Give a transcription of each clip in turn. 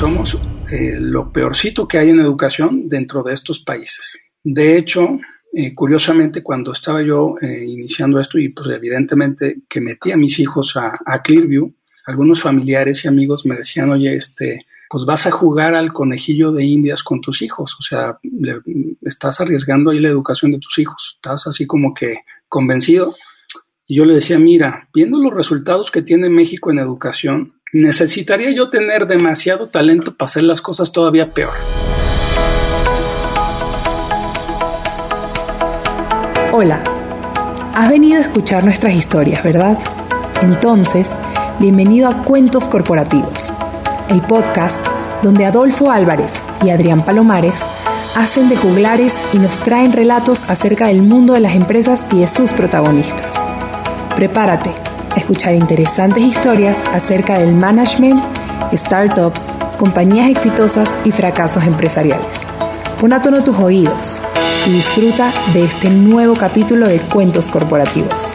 somos eh, lo peorcito que hay en educación dentro de estos países. De hecho, eh, curiosamente, cuando estaba yo eh, iniciando esto y pues evidentemente que metí a mis hijos a, Clearview, algunos familiares y amigos me decían, oye, este, pues vas a jugar al conejillo de indias con tus hijos, o sea, estás arriesgando ahí la educación de tus hijos, estás así como que convencido. Y yo le decía, mira, viendo los resultados que tiene México en educación, necesitaría yo tener demasiado talento para hacer las cosas todavía peor. Hola, has venido a escuchar nuestras historias, ¿verdad? Entonces, bienvenido a Cuentos Corporativos, el podcast donde Adolfo Álvarez y Adrián Palomares hacen de juglares y nos traen relatos acerca del mundo de las empresas y de sus protagonistas. Prepárate escuchar interesantes historias acerca del management, startups, compañías exitosas y fracasos empresariales. Pon a tono tus oídos y disfruta de este nuevo capítulo de Cuentos Corporativos.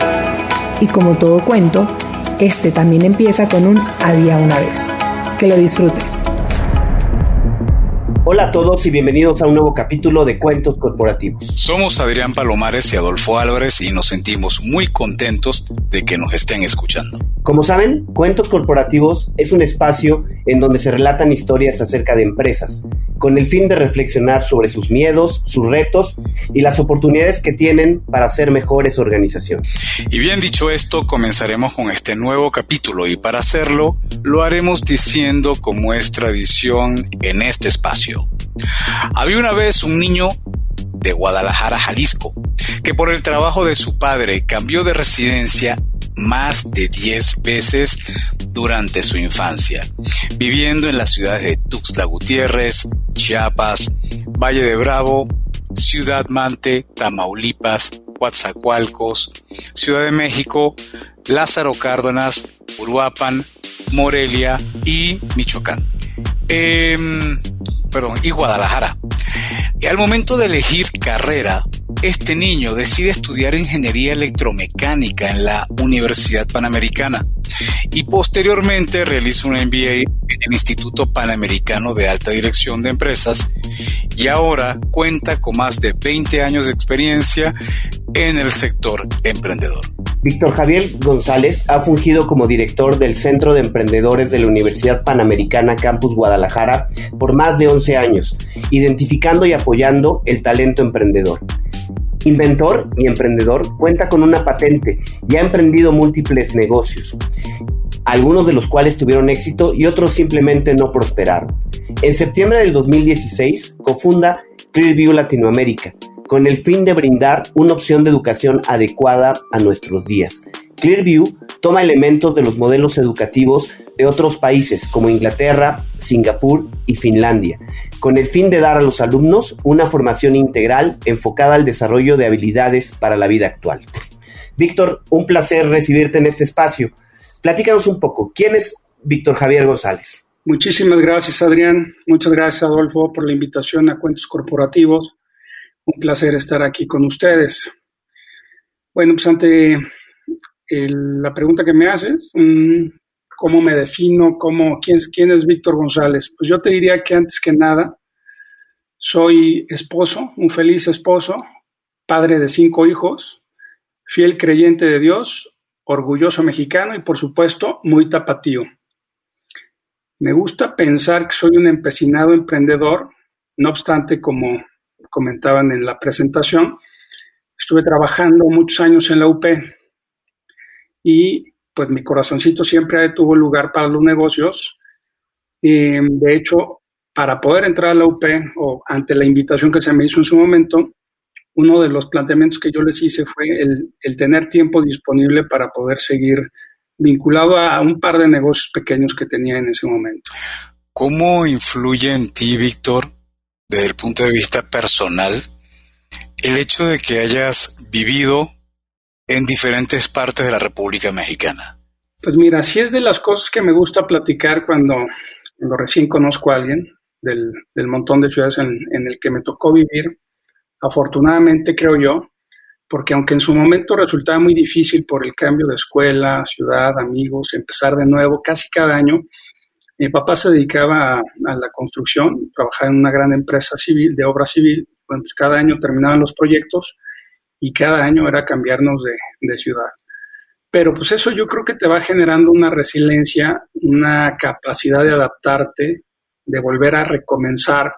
Y como todo cuento, este también empieza con un había una vez. Que lo disfrutes. Hola a todos y bienvenidos a un nuevo capítulo de Cuentos Corporativos. Somos Adrián Palomares y Adolfo Álvarez y nos sentimos muy contentos de que nos estén escuchando. Como saben, Cuentos Corporativos es un espacio en donde se relatan historias acerca de empresas, con el fin de reflexionar sobre sus miedos, sus retos y las oportunidades que tienen para ser mejores organizaciones. Y bien dicho esto, comenzaremos con este nuevo capítulo y para hacerlo lo haremos diciendo como es tradición en este espacio. Había una vez un niño de Guadalajara, Jalisco, que por el trabajo de su padre cambió de residencia más de 10 veces durante su infancia, viviendo en las ciudades de Tuxtla Gutiérrez, Chiapas, Valle de Bravo, Ciudad Mante, Tamaulipas, Coatzacoalcos, Ciudad de México, Lázaro Cárdenas, Uruapan, Morelia y Michoacán. Em, perdón, y Guadalajara. Y al momento de elegir carrera, este niño decide estudiar ingeniería electromecánica en la Universidad Panamericana y posteriormente realiza un MBA en el Instituto Panamericano de Alta Dirección de Empresas y ahora cuenta con más de 20 años de experiencia en el sector emprendedor. Víctor Javier González ha fungido como director del Centro de Emprendedores de la Universidad Panamericana Campus Guadalajara por más de 11 años, identificando y apoyando el talento emprendedor. Inventor y emprendedor, cuenta con una patente y ha emprendido múltiples negocios, algunos de los cuales tuvieron éxito y otros simplemente no prosperaron. En septiembre del 2016 cofunda Clearview Latinoamérica, con el fin de brindar una opción de educación adecuada a nuestros días. Clearview toma elementos de los modelos educativos de otros países como Inglaterra, Singapur y Finlandia, con el fin de dar a los alumnos una formación integral enfocada al desarrollo de habilidades para la vida actual. Víctor, un placer recibirte en este espacio. Platícanos un poco, ¿quién es Víctor Javier González? Muchísimas gracias, Adrián. Muchas gracias, Adolfo, por la invitación a Cuentos Corporativos. Un placer estar aquí con ustedes. Bueno, pues ante la pregunta que me haces, ¿cómo me defino? Cómo, quién, ¿Quién es Víctor González? Pues yo te diría que antes que nada, soy esposo, un feliz esposo, padre de cinco hijos, fiel creyente de Dios, orgulloso mexicano y por supuesto muy tapatío. Me gusta pensar que soy un empecinado emprendedor, no obstante, como comentaban en la presentación, estuve trabajando muchos años en la UP y pues mi corazoncito siempre tuvo lugar para los negocios. Y, de hecho, para poder entrar a la UP o ante la invitación que se me hizo en su momento, uno de los planteamientos que yo les hice fue el, el tener tiempo disponible para poder seguir vinculado a un par de negocios pequeños que tenía en ese momento. ¿Cómo influye en ti, Víctor, desde el punto de vista personal, el hecho de que hayas vivido en diferentes partes de la República Mexicana? Pues mira, sí es de las cosas que me gusta platicar cuando, recién conozco a alguien del, montón de ciudades en, en, el que me tocó vivir. Afortunadamente, creo yo, porque aunque en su momento resultaba muy difícil por el cambio de escuela, ciudad, amigos, empezar de nuevo casi cada año, Mi papá se dedicaba a, la construcción, trabajaba en una gran empresa civil, de obra civil. Bueno, pues cada año terminaban los proyectos y cada año era cambiarnos de, ciudad. Pero pues eso yo creo que te va generando una resiliencia, una capacidad de adaptarte, de volver a recomenzar,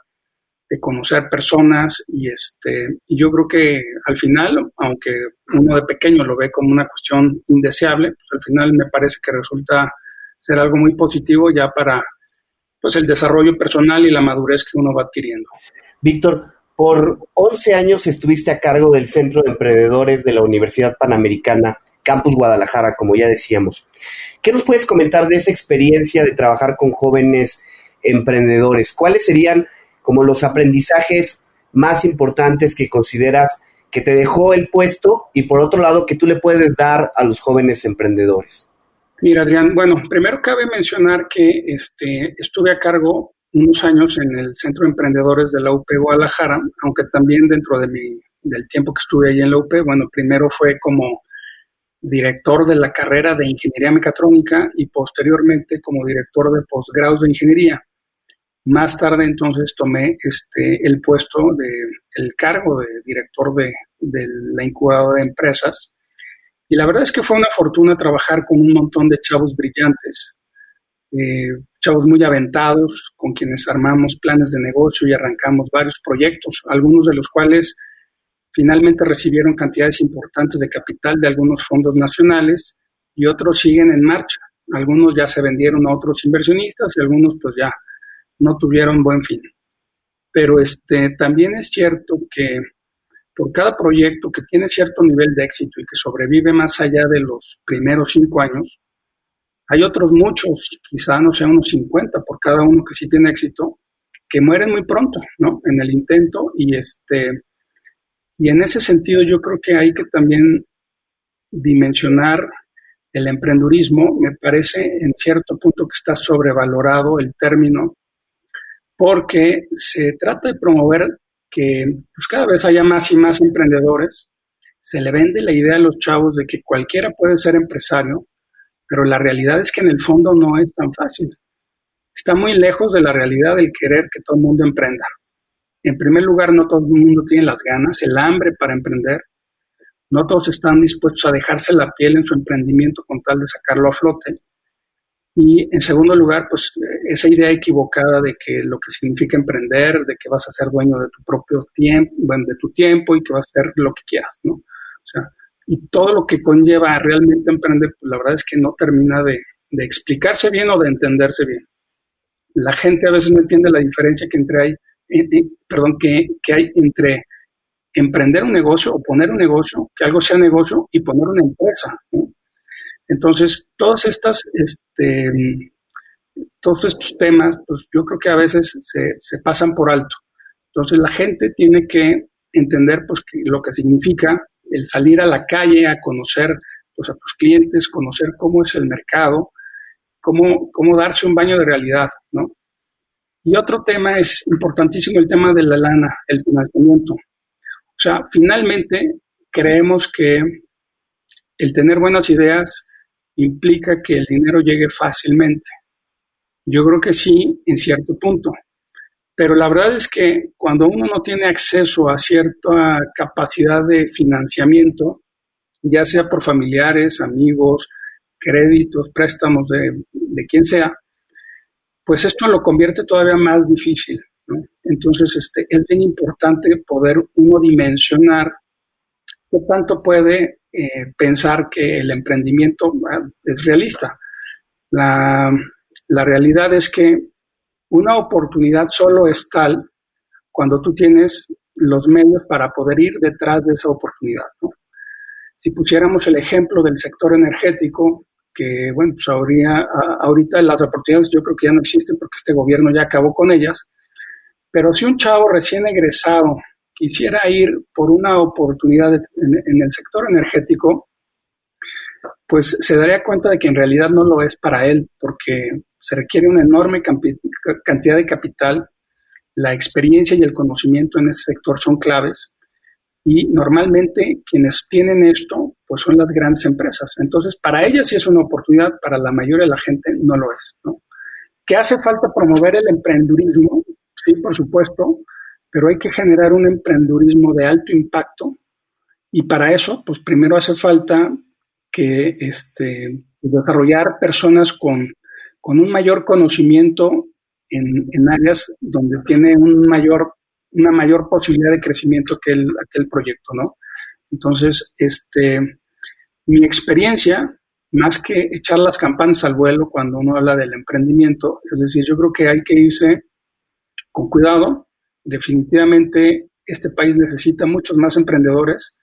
de conocer personas y este yo creo que al final, aunque uno de pequeño lo ve como una cuestión indeseable, pues al final me parece que resulta ser algo muy positivo ya para pues el desarrollo personal y la madurez que uno va adquiriendo. Víctor, por 11 años estuviste a cargo del Centro de Emprendedores de la Universidad Panamericana, Campus Guadalajara, como ya decíamos. ¿Qué nos puedes comentar de esa experiencia de trabajar con jóvenes emprendedores? ¿Cuáles serían como los aprendizajes más importantes que consideras que te dejó el puesto y por otro lado que tú le puedes dar a los jóvenes emprendedores? Mira, Adrián, bueno, primero cabe mencionar que este, estuve a cargo unos años en el Centro de Emprendedores de la UP Guadalajara, aunque también dentro de mi, del tiempo que estuve ahí en la UP, bueno, primero fue como director de la carrera de Ingeniería Mecatrónica y posteriormente como director de posgrados de Ingeniería. Más tarde entonces tomé este, el puesto de, el cargo de director de, la incubadora de empresas. Y la verdad es que fue una fortuna trabajar con un montón de chavos brillantes, eh, chavos muy aventados, con quienes armamos planes de negocio y arrancamos varios proyectos, algunos de los cuales finalmente recibieron cantidades importantes de capital de algunos fondos nacionales y otros siguen en marcha. Algunos ya se vendieron a otros inversionistas y algunos pues ya no tuvieron buen fin. Pero este, también es cierto que por cada proyecto que tiene cierto nivel de éxito y que sobrevive más allá de los primeros cinco años, hay otros muchos, quizá no sea unos 50 por cada uno que sí tiene éxito, que mueren muy pronto, ¿no? En el intento y este y en ese sentido yo creo que hay que también dimensionar el emprendurismo. Me parece en cierto punto que está sobrevalorado el término porque se trata de promover que pues, cada vez haya más y más emprendedores. Se le vende la idea a los chavos de que cualquiera puede ser empresario, pero la realidad es que en el fondo no es tan fácil. Está muy lejos de la realidad del querer que todo el mundo emprenda. En primer lugar, no todo el mundo tiene las ganas, el hambre para emprender. No todos están dispuestos a dejarse la piel en su emprendimiento con tal de sacarlo a flote. Y en segundo lugar, pues esa idea equivocada de que lo que significa emprender, de que vas a ser dueño de tu propio tiempo, bueno, de tu tiempo y que vas a hacer lo que quieras, ¿no? O sea, y todo lo que conlleva realmente emprender, pues la verdad es que no termina de, explicarse bien o de entenderse bien. La gente a veces no entiende la diferencia que entre hay, eh, eh, perdón, que, que hay entre emprender un negocio o poner un negocio, que algo sea negocio y poner una empresa. ¿no? Entonces, todas estas, este, todos estos temas, pues yo creo que a veces se, pasan por alto. Entonces, la gente tiene que entender pues, lo que significa el salir a la calle a conocer pues, a tus clientes, conocer cómo es el mercado, cómo, cómo darse un baño de realidad, ¿no? Y otro tema es importantísimo, el tema de la lana, el financiamiento. O sea, finalmente creemos que el tener buenas ideas implica que el dinero llegue fácilmente. Yo creo que sí, en cierto punto. Pero la verdad es que cuando uno no tiene acceso a cierta capacidad de financiamiento, ya sea por familiares, amigos, créditos, préstamos de, quien sea, pues esto lo convierte todavía más difícil. Entonces, este, es bien importante poder uno dimensionar qué tanto puede eh, pensar que el emprendimiento ah, es realista. La, realidad es que una oportunidad solo es tal cuando tú tienes los medios para poder ir detrás de esa oportunidad. Si pusiéramos el ejemplo del sector energético, que bueno, pues ahorita las oportunidades yo creo que ya no existen porque este gobierno ya acabó con ellas, pero si un chavo recién egresado quisiera ir por una oportunidad en, el sector energético, pues se daría cuenta de que en realidad no lo es para él, porque se requiere una enorme cantidad de capital, la experiencia y el conocimiento en ese sector son claves, y normalmente quienes tienen esto, pues son las grandes empresas. Entonces, para ellas sí es una oportunidad, para la mayoría de la gente no lo es. Que hace falta promover el emprendurismo, sí, por supuesto, pero hay que generar un emprendurismo de alto impacto y para eso, pues primero hace falta que este, desarrollar personas con, un mayor conocimiento en, áreas donde tiene un mayor, una mayor posibilidad de crecimiento que el, aquel proyecto, ¿no? Entonces, este, mi experiencia, más que echar las campanas al vuelo cuando uno habla del emprendimiento, es decir, yo creo que hay que irse con cuidado. Definitivamente este país necesita muchos más emprendedores,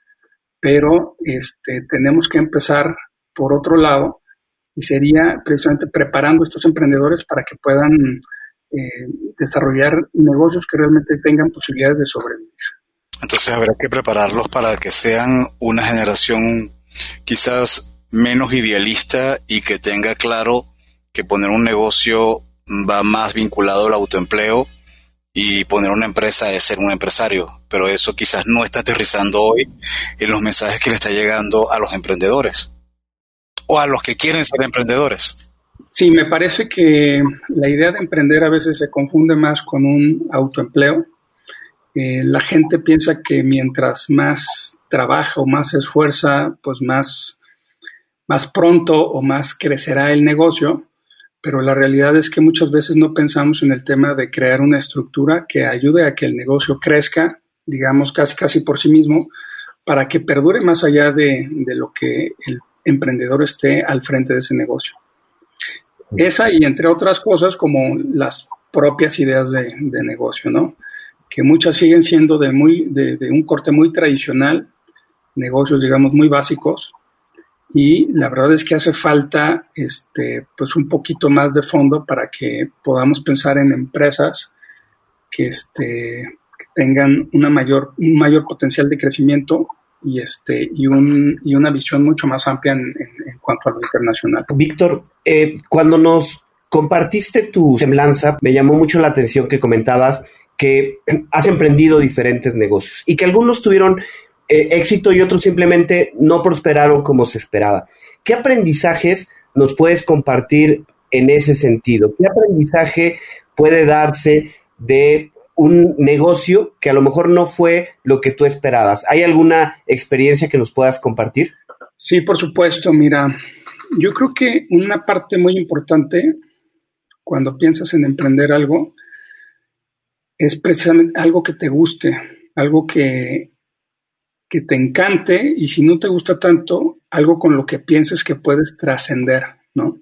pero este, tenemos que empezar por otro lado y sería precisamente preparando a estos emprendedores para que puedan eh, desarrollar negocios que realmente tengan posibilidades de sobrevivir. Entonces habrá que prepararlos para que sean una generación quizás menos idealista y que tenga claro que poner un negocio va más vinculado al autoempleo y poner una empresa es ser un empresario, pero eso quizás no está aterrizando hoy en los mensajes que le está llegando a los emprendedores o a los que quieren ser emprendedores. Sí, me parece que la idea de emprender a veces se confunde más con un autoempleo. Eh, la gente piensa que mientras más trabaja o más se esfuerza, pues más, más pronto o más crecerá el negocio, pero la realidad es que muchas veces no pensamos en el tema de crear una estructura que ayude a que el negocio crezca, digamos, casi casi por sí mismo, para que perdure más allá de, de lo que el emprendedor esté al frente de ese negocio. Esa y entre otras cosas como las propias ideas de, negocio, ¿no? Que muchas siguen siendo de, muy, de, un corte muy tradicional, negocios, digamos, muy básicos, y la verdad es que hace falta este, pues un poquito más de fondo para que podamos pensar en empresas que, este, que tengan una mayor, un mayor potencial de crecimiento y, este, y, un, y una visión mucho más amplia en, cuanto a lo internacional. Víctor, eh, cuando nos compartiste tu semblanza, me llamó mucho la atención que comentabas que has emprendido diferentes negocios y que algunos tuvieron eh, éxito y otros simplemente no prosperaron como se esperaba. ¿Qué aprendizajes nos puedes compartir en ese sentido? ¿Qué aprendizaje puede darse de un negocio que a lo mejor no fue lo que tú esperabas. ¿Hay alguna experiencia que nos puedas compartir? Sí, por supuesto. Mira, yo creo que una parte muy importante cuando piensas en emprender algo es precisamente algo que te guste, algo que, que te encante y si no te gusta tanto, algo con lo que pienses que puedes trascender, ¿no?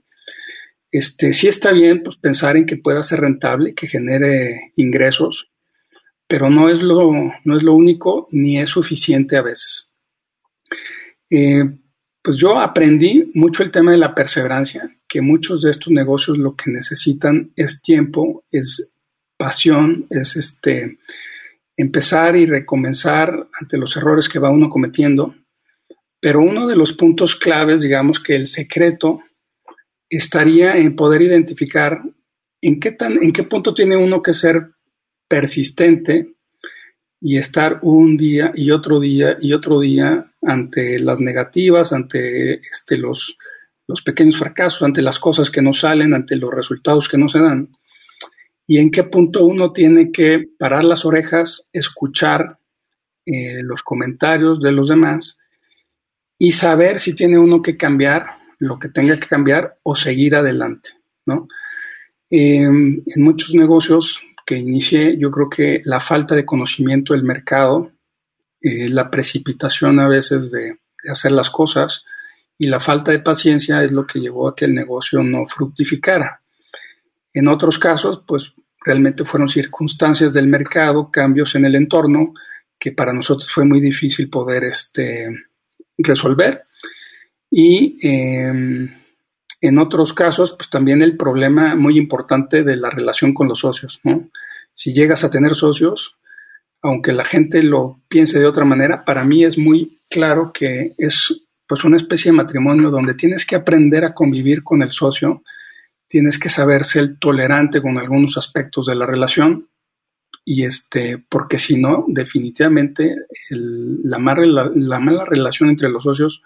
Este, sí está bien pues, pensar en que pueda ser rentable, que genere ingresos, pero no es lo, no es lo único ni es suficiente a veces. Eh, pues yo aprendí mucho el tema de la perseverancia, que muchos de estos negocios lo que necesitan es tiempo, es pasión, es este empezar y recomenzar ante los errores que va uno cometiendo. Pero uno de los puntos claves, digamos que el secreto estaría en poder identificar en qué, tan, en qué punto tiene uno que ser persistente y estar un día y otro día y otro día ante las negativas, ante este, los, los pequeños fracasos, ante las cosas que no salen, ante los resultados que no se dan. Y en qué punto uno tiene que parar las orejas, escuchar eh, los comentarios de los demás y saber si tiene uno que cambiar lo que tenga que cambiar o seguir adelante, ¿no? Em, en muchos negocios que inicié, yo creo que la falta de conocimiento del mercado, eh, la precipitación a veces de, hacer las cosas y la falta de paciencia es lo que llevó a que el negocio no fructificara. En otros casos, pues realmente fueron circunstancias del mercado, cambios en el entorno, que para nosotros fue muy difícil poder este, resolver. Y em, en otros casos, pues también el problema muy importante de la relación con los socios. Si llegas a tener socios, aunque la gente lo piense de otra manera, para mí es muy claro que es pues una especie de matrimonio donde tienes que aprender a convivir con el socio, tienes que saber ser tolerante con algunos aspectos de la relación y este, porque si no, definitivamente la, la mala relación entre los socios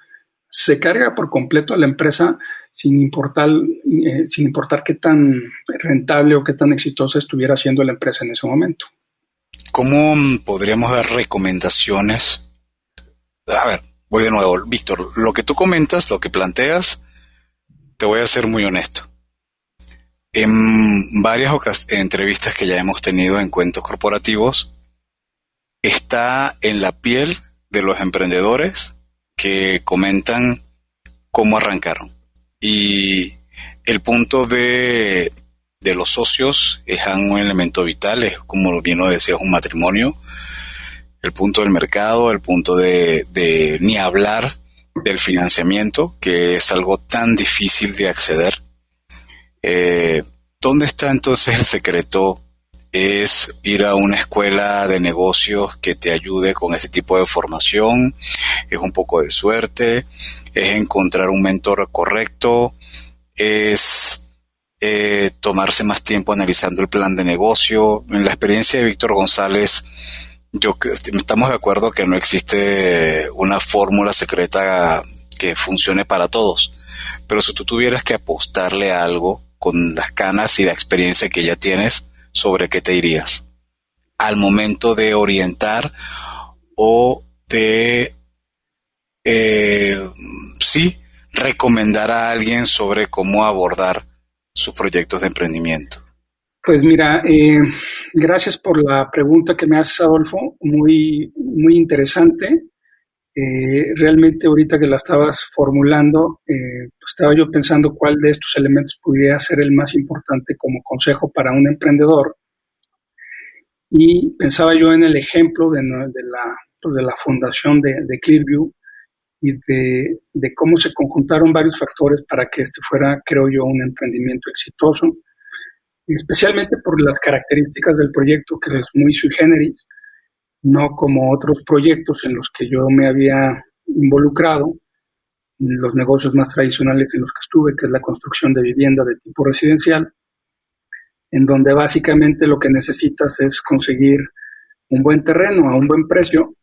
se carga por completo a la empresa sin importar, eh, sin importar qué tan rentable o qué tan exitosa estuviera siendo la empresa en ese momento. ¿Cómo podríamos dar recomendaciones? A ver, voy de nuevo. Víctor, lo que tú comentas, lo que planteas, te voy a ser muy honesto. En varias entrevistas que ya hemos tenido en cuentos corporativos, está en la piel de los emprendedores que comentan cómo arrancaron. Y el punto de, de los socios es un elemento vital, es como bien lo decías, un matrimonio. El punto del mercado, el punto de ni hablar del financiamiento, que es algo tan difícil de acceder. Eh, ¿Dónde está entonces el secreto es ir a una escuela de negocios que te ayude con ese tipo de formación, es un poco de suerte, es encontrar un mentor correcto, es eh, tomarse más tiempo analizando el plan de negocio. En la experiencia de Víctor González, yo estamos de acuerdo que no existe una fórmula secreta que funcione para todos, pero si tú tuvieras que apostarle a algo con las canas y la experiencia que ya tienes, sobre qué te irías al momento de orientar o de, eh, sí, recomendar a alguien sobre cómo abordar sus proyectos de emprendimiento? Pues mira, eh, gracias por la pregunta que me haces, Adolfo, muy, muy interesante. Eh, realmente ahorita que la estabas formulando, pues estaba yo pensando cuál de estos elementos pudiera ser el más importante como consejo para un emprendedor. Y pensaba yo en el ejemplo de, la, pues, de la fundación de, Clearview y de, de, cómo se conjuntaron varios factores para que este fuera, creo yo, un emprendimiento exitoso, especialmente por las características del proyecto, que es muy sui generis, no como otros proyectos en los que yo me había involucrado, los negocios más tradicionales en los que estuve, que es la construcción de vivienda de tipo residencial, en donde básicamente lo que necesitas es conseguir un buen terreno a un buen precio,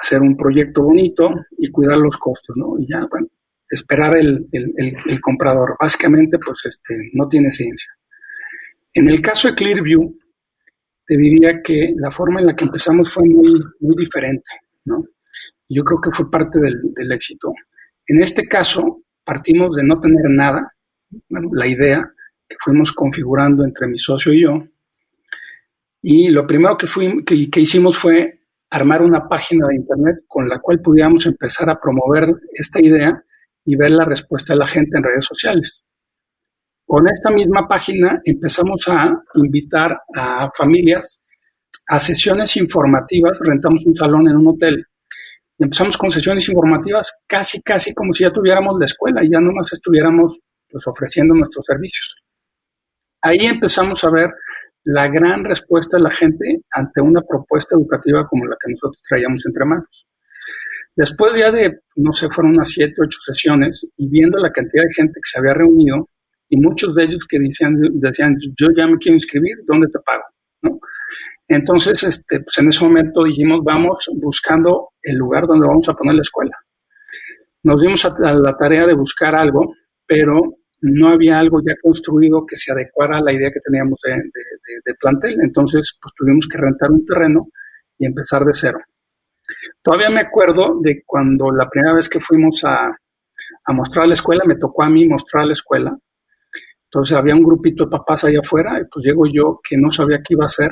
hacer un proyecto bonito y cuidar los costos, ¿no? Y ya, bueno, esperar el, el, comprador. Básicamente, pues, este, no tiene ciencia. En el caso de Clearview, te diría que la forma en la que empezamos fue muy, muy diferente, ¿no? Yo creo que fue parte del, éxito. En este caso, partimos de no tener nada, la idea, fuimos configurando entre mi socio y yo. Y lo primero que, que, hicimos fue armar una página de internet con la cual pudiéramos empezar a promover esta idea y ver la respuesta de la gente en redes sociales. Con esta misma página empezamos a invitar a familias a sesiones informativas, rentamos un salón en un hotel, empezamos con sesiones informativas casi, casi como si ya tuviéramos la escuela y ya no más estuviéramos pues, ofreciendo nuestros servicios. Ahí empezamos a ver la gran respuesta de la gente ante una propuesta educativa como la que nosotros traíamos entre manos. Después ya de, no sé, fueron unas siete, ocho sesiones y viendo la cantidad de gente que se había reunido y muchos de ellos que decían, decían yo ya me quiero inscribir, ¿dónde te pago? ¿No? Entonces, este, pues en ese momento dijimos, vamos buscando el lugar donde vamos a poner la escuela. Nos dimos a la tarea de buscar algo, pero no había algo ya construido que se adecuara a la idea que teníamos de, plantel. Entonces, pues tuvimos que rentar un terreno y empezar de cero. Todavía me acuerdo de cuando la primera vez que fuimos a, a mostrar la escuela, me tocó a mí mostrar la escuela. Entonces había un grupito de papás allá afuera, y pues llego yo que no sabía qué iba a hacer,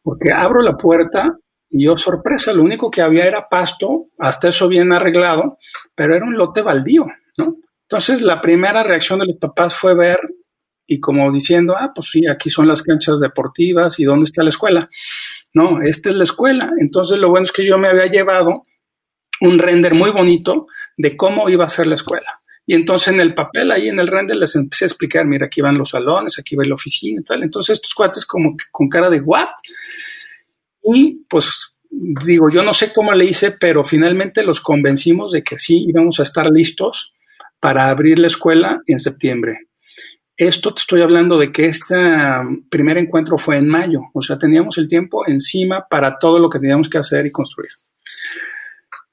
porque abro la puerta y yo sorpresa, lo único que había era pasto, hasta eso bien arreglado, pero era un lote baldío, ¿no? Entonces, la primera reacción de los papás fue ver y como diciendo, ah, pues sí, aquí son las canchas deportivas y dónde está la escuela. No, esta es la escuela. Entonces, lo bueno es que yo me había llevado un render muy bonito de cómo iba a ser la escuela. Y entonces en el papel, ahí en el render, les empecé a explicar, mira, aquí van los salones, aquí va la oficina y tal. Entonces estos cuates como que con cara de what? Y pues digo, yo no sé cómo le hice, pero finalmente los convencimos de que sí íbamos a estar listos para abrir la escuela en septiembre. Esto te estoy hablando de que este um, primer encuentro fue en mayo, o sea, teníamos el tiempo encima para todo lo que teníamos que hacer y construir.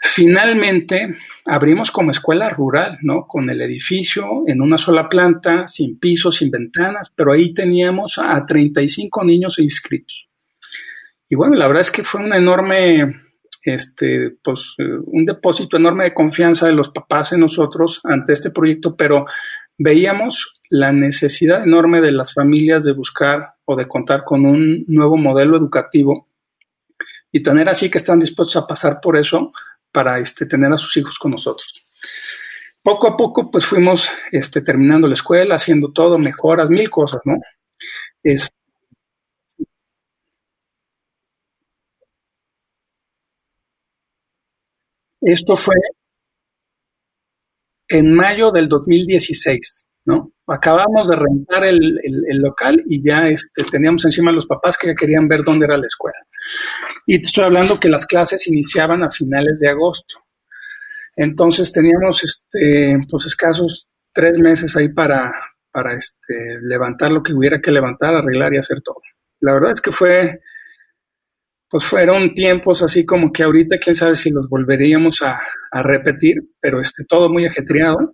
Finalmente, abrimos como escuela rural, ¿no? Con el edificio en una sola planta, sin pisos, sin ventanas, pero ahí teníamos a 35 niños inscritos. Y bueno, la verdad es que fue una enorme, este, pues, un depósito enorme de confianza de los papás en nosotros ante este proyecto, pero veíamos la necesidad enorme de las familias de buscar o de contar con un nuevo modelo educativo y tener así que están dispuestos a pasar por eso para este, tener a sus hijos con nosotros. Poco a poco, pues fuimos este, terminando la escuela, haciendo todo, mejoras, mil cosas, ¿no? esto fue en mayo del 2016, ¿no? Acabamos de rentar el, local y ya este, teníamos encima a los papás que ya querían ver dónde era la escuela. Y te estoy hablando que las clases iniciaban a finales de agosto. Entonces teníamos este, pues escasos tres meses ahí para, para este, levantar lo que hubiera que levantar, arreglar y hacer todo. La verdad es que fue, pues fueron tiempos así como que ahorita quién sabe si los volveríamos a, a repetir, pero este, todo muy ajetreado.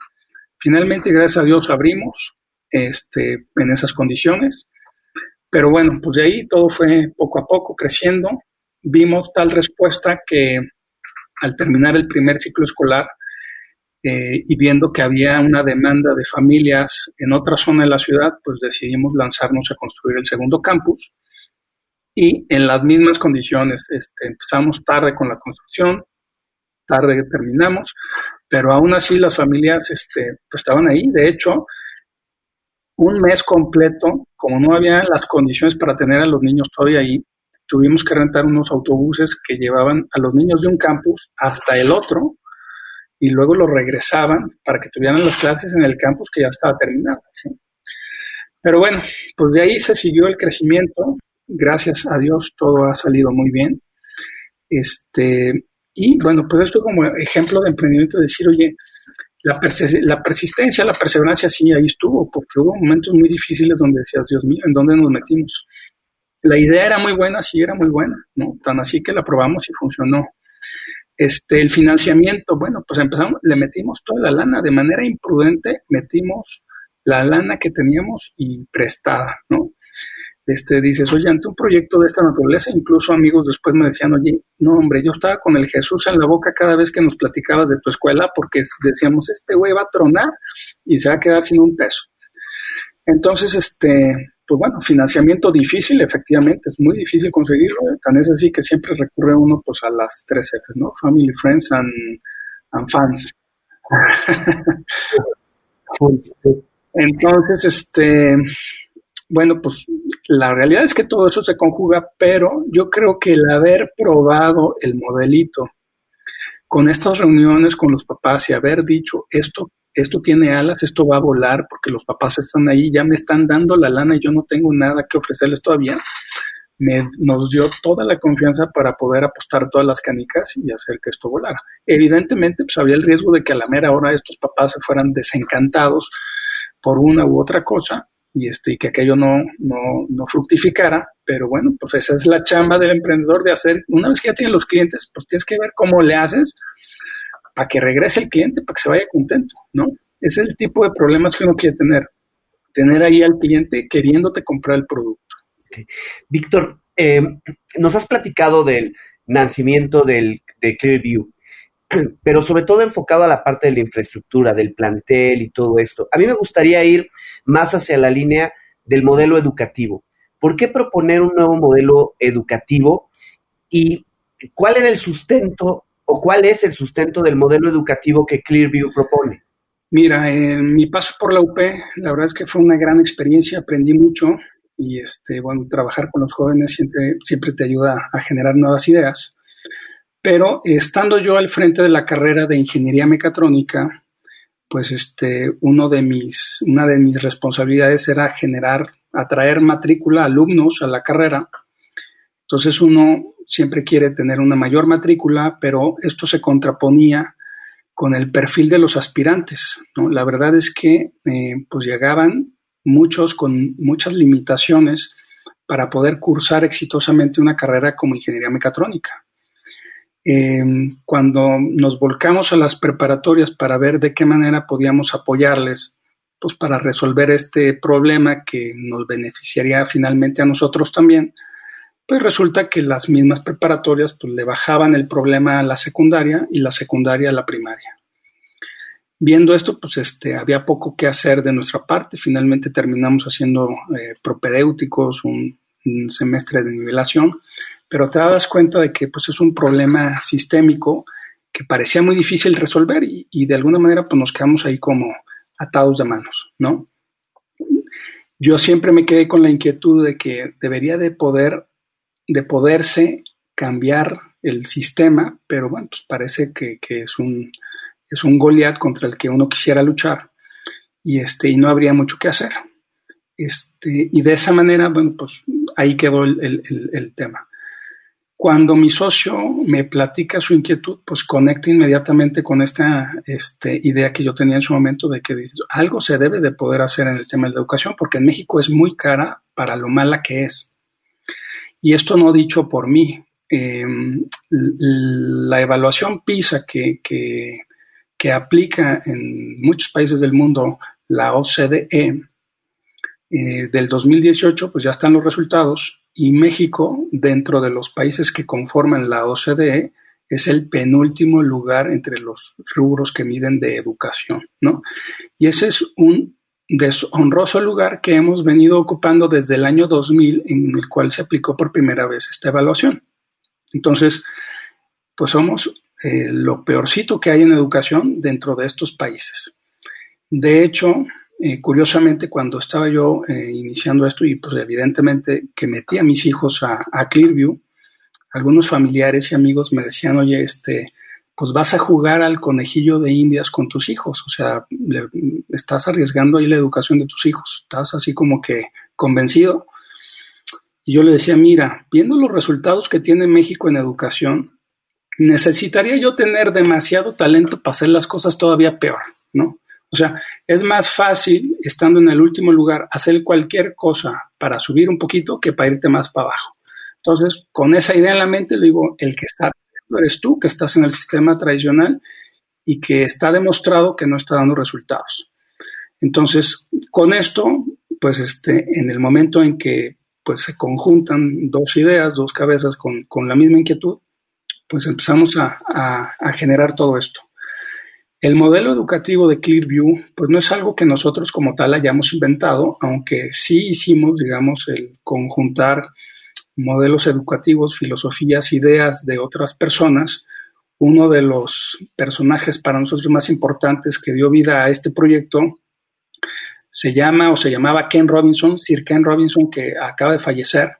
Finalmente, gracias a Dios, abrimos este, en esas condiciones. Pero bueno, pues de ahí todo fue poco a poco creciendo. Vimos tal respuesta que al terminar el primer ciclo escolar eh, y viendo que había una demanda de familias en otra zona de la ciudad, pues decidimos lanzarnos a construir el segundo campus. Y en las mismas condiciones, este, empezamos tarde con la construcción, tarde terminamos, pero aún así las familias este, pues estaban ahí. De hecho, un mes completo, como no había las condiciones para tener a los niños todavía ahí, tuvimos que rentar unos autobuses que llevaban a los niños de un campus hasta el otro y luego los regresaban para que tuvieran las clases en el campus que ya estaba terminado. Pero bueno, pues de ahí se siguió el crecimiento. Gracias a Dios todo ha salido muy bien. Este, y bueno, pues esto como ejemplo de emprendimiento, de decir, oye, la, la, persistencia, la perseverancia sí ahí estuvo, porque hubo momentos muy difíciles donde decías, Dios mío, ¿en dónde nos metimos? La idea era muy buena, sí era muy buena, ¿no? Tan así que la probamos y funcionó. Este, el financiamiento, bueno, pues empezamos, le metimos toda la lana, de manera imprudente metimos la lana que teníamos y prestada, ¿no? Este, dices, oye, ante un proyecto de esta naturaleza, incluso amigos después me decían, oye, no, hombre, yo estaba con el Jesús en la boca cada vez que nos platicabas de tu escuela porque decíamos, este güey va a tronar y se va a quedar sin un peso. Entonces, este, pues bueno, financiamiento difícil, efectivamente, es muy difícil conseguirlo. ¿eh? Tan es así que siempre recurre uno pues a las tres Fs, ¿no? Family, Friends and, and Fans. Entonces, este, bueno, pues la realidad es que todo eso se conjuga, pero yo creo que el haber probado el modelito con estas reuniones con los papás y haber dicho esto, esto tiene alas, esto va a volar porque los papás están ahí, ya me están dando la lana y yo no tengo nada que ofrecerles todavía, me, nos dio toda la confianza para poder apostar todas las canicas y hacer que esto volara. Evidentemente, pues había el riesgo de que a la mera hora estos papás se fueran desencantados por una u otra cosa, y, este, y que aquello no, no, fructificara, pero bueno, pues esa es la chamba del emprendedor de hacer, una vez que ya tienes los clientes, pues tienes que ver cómo le haces para que regrese el cliente, para que se vaya contento, ¿no? Es el tipo de problemas que uno quiere tener, tener ahí al cliente queriéndote comprar el producto. Víctor, eh, nos has platicado del nacimiento del, de Clearview. pero sobre todo enfocado a la parte de la infraestructura, del plantel y todo esto. A mí me gustaría ir más hacia la línea del modelo educativo. ¿Por qué proponer un nuevo modelo educativo y cuál era el sustento o cuál es el sustento del modelo educativo que Clearview propone? Mira, en mi paso por la UP, la verdad es que fue una gran experiencia, aprendí mucho y este, bueno, trabajar con los jóvenes siempre, siempre te ayuda a generar nuevas ideas. Pero estando yo al frente de la carrera de ingeniería mecatrónica, pues este, uno de mis, una de mis responsabilidades era generar, atraer matrícula, alumnos a la carrera. Entonces uno siempre quiere tener una mayor matrícula, pero esto se contraponía con el perfil de los aspirantes. La verdad es que eh, pues llegaban muchos con muchas limitaciones para poder cursar exitosamente una carrera como ingeniería mecatrónica. Em, cuando nos volcamos a las preparatorias para ver de qué manera podíamos apoyarles, pues para resolver este problema que nos beneficiaría finalmente a nosotros también, pues resulta que las mismas preparatorias pues le bajaban el problema a la secundaria y la secundaria a la primaria. Viendo esto, pues este, había poco que hacer de nuestra parte. Finalmente terminamos haciendo eh, propedéuticos, un, semestre de nivelación, pero te das cuenta de que pues, es un problema sistémico que parecía muy difícil resolver y, y, de alguna manera pues, nos quedamos ahí como atados de manos, ¿no? Yo siempre me quedé con la inquietud de que debería de poder, de poderse cambiar el sistema, pero bueno, pues parece que, que es un, es un Goliat contra el que uno quisiera luchar y, este, y no habría mucho que hacer. Este, y de esa manera, bueno, pues ahí quedó el, tema. Cuando mi socio me platica su inquietud, pues conecta inmediatamente con esta este, idea que yo tenía en su momento de que algo se debe de poder hacer en el tema de la educación, porque en México es muy cara para lo mala que es. Y esto no dicho por mí. Em, la evaluación PISA que, que aplica en muchos países del mundo la OCDE, eh, del 2018, pues ya están los resultados y México, dentro de los países que conforman la OCDE, es el penúltimo lugar entre los rubros que miden de educación, ¿no? Y ese es un deshonroso lugar que hemos venido ocupando desde el año 2000 en el cual se aplicó por primera vez esta evaluación. Entonces, pues somos eh, lo peorcito que hay en educación dentro de estos países. De hecho, eh, curiosamente, cuando estaba yo eh, iniciando esto y pues evidentemente que metí a mis hijos a, Clearview, algunos familiares y amigos me decían, oye, este, pues vas a jugar al conejillo de indias con tus hijos, o sea, estás arriesgando ahí la educación de tus hijos, estás así como que convencido. Y yo le decía, mira, viendo los resultados que tiene México en educación, necesitaría yo tener demasiado talento para hacer las cosas todavía peor, ¿no? O sea, es más fácil, estando en el último lugar, hacer cualquier cosa para subir un poquito que para irte más para abajo. Entonces, con esa idea en la mente, le digo, el que está eres tú, que estás en el sistema tradicional y que está demostrado que no está dando resultados. Entonces, con esto, pues este, en el momento en que pues, se conjuntan dos ideas, dos cabezas con, con la misma inquietud, pues empezamos a, generar todo esto. El modelo educativo de Clearview, pues no es algo que nosotros como tal hayamos inventado, aunque sí hicimos, digamos, el conjuntar modelos educativos, filosofías, ideas de otras personas. Uno de los personajes para nosotros más importantes que dio vida a este proyecto se llama o se llamaba Ken Robinson, Sir Ken Robinson, que acaba de fallecer.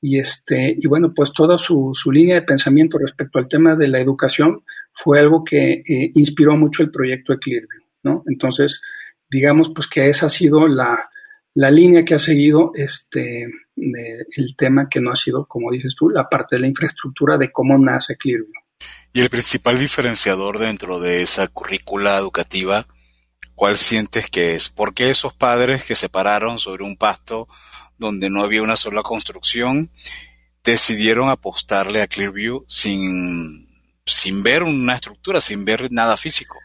Y, este, y bueno, pues toda su, línea de pensamiento respecto al tema de la educación fue algo que eh, inspiró mucho el proyecto Clearview, ¿no? Entonces, digamos pues que esa ha sido la, línea que ha seguido este, el tema que no ha sido, como dices tú, la parte de la infraestructura de cómo nace Clearview. Y el principal diferenciador dentro de esa currícula educativa, ¿cuál sientes que es? ¿Por qué esos padres que se pararon sobre un pasto donde no había una sola construcción, decidieron apostarle a Clearview sin, sin ver una estructura, sin ver nada físico.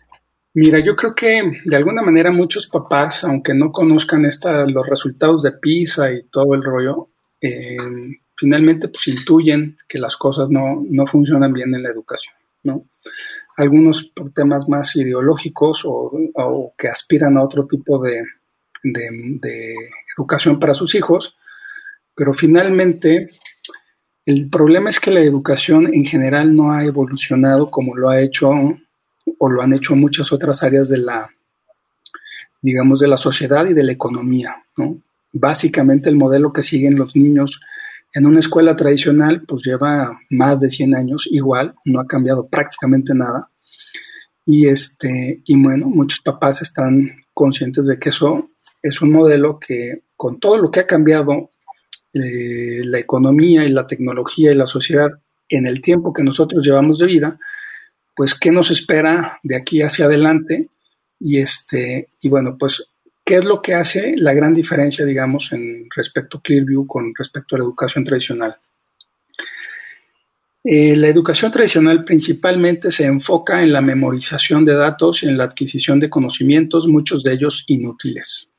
Mira, yo creo que de alguna manera muchos papás, aunque no conozcan esta, los resultados de PISA y todo el rollo, eh, finalmente pues intuyen que las cosas no, funcionan bien en la educación, ¿no? Algunos por temas más ideológicos o que aspiran a otro tipo de, educación para sus hijos, pero finalmente el problema es que la educación en general no ha evolucionado como lo ha hecho o lo han hecho muchas otras áreas de la, digamos, de la sociedad y de la economía. Básicamente el modelo que siguen los niños en una escuela tradicional pues lleva más de 100 años igual, no ha cambiado prácticamente nada. Y, este, y bueno, muchos papás están conscientes de que eso es un modelo que con todo lo que ha cambiado eh, la economía y la tecnología y la sociedad en el tiempo que nosotros llevamos de vida, pues qué nos espera de aquí hacia adelante y este y bueno, pues qué es lo que hace la gran diferencia, digamos, en respecto a Clearview con respecto a la educación tradicional. Eh, la educación tradicional principalmente se enfoca en la memorización de datos y en la adquisición de conocimientos, muchos de ellos inútiles.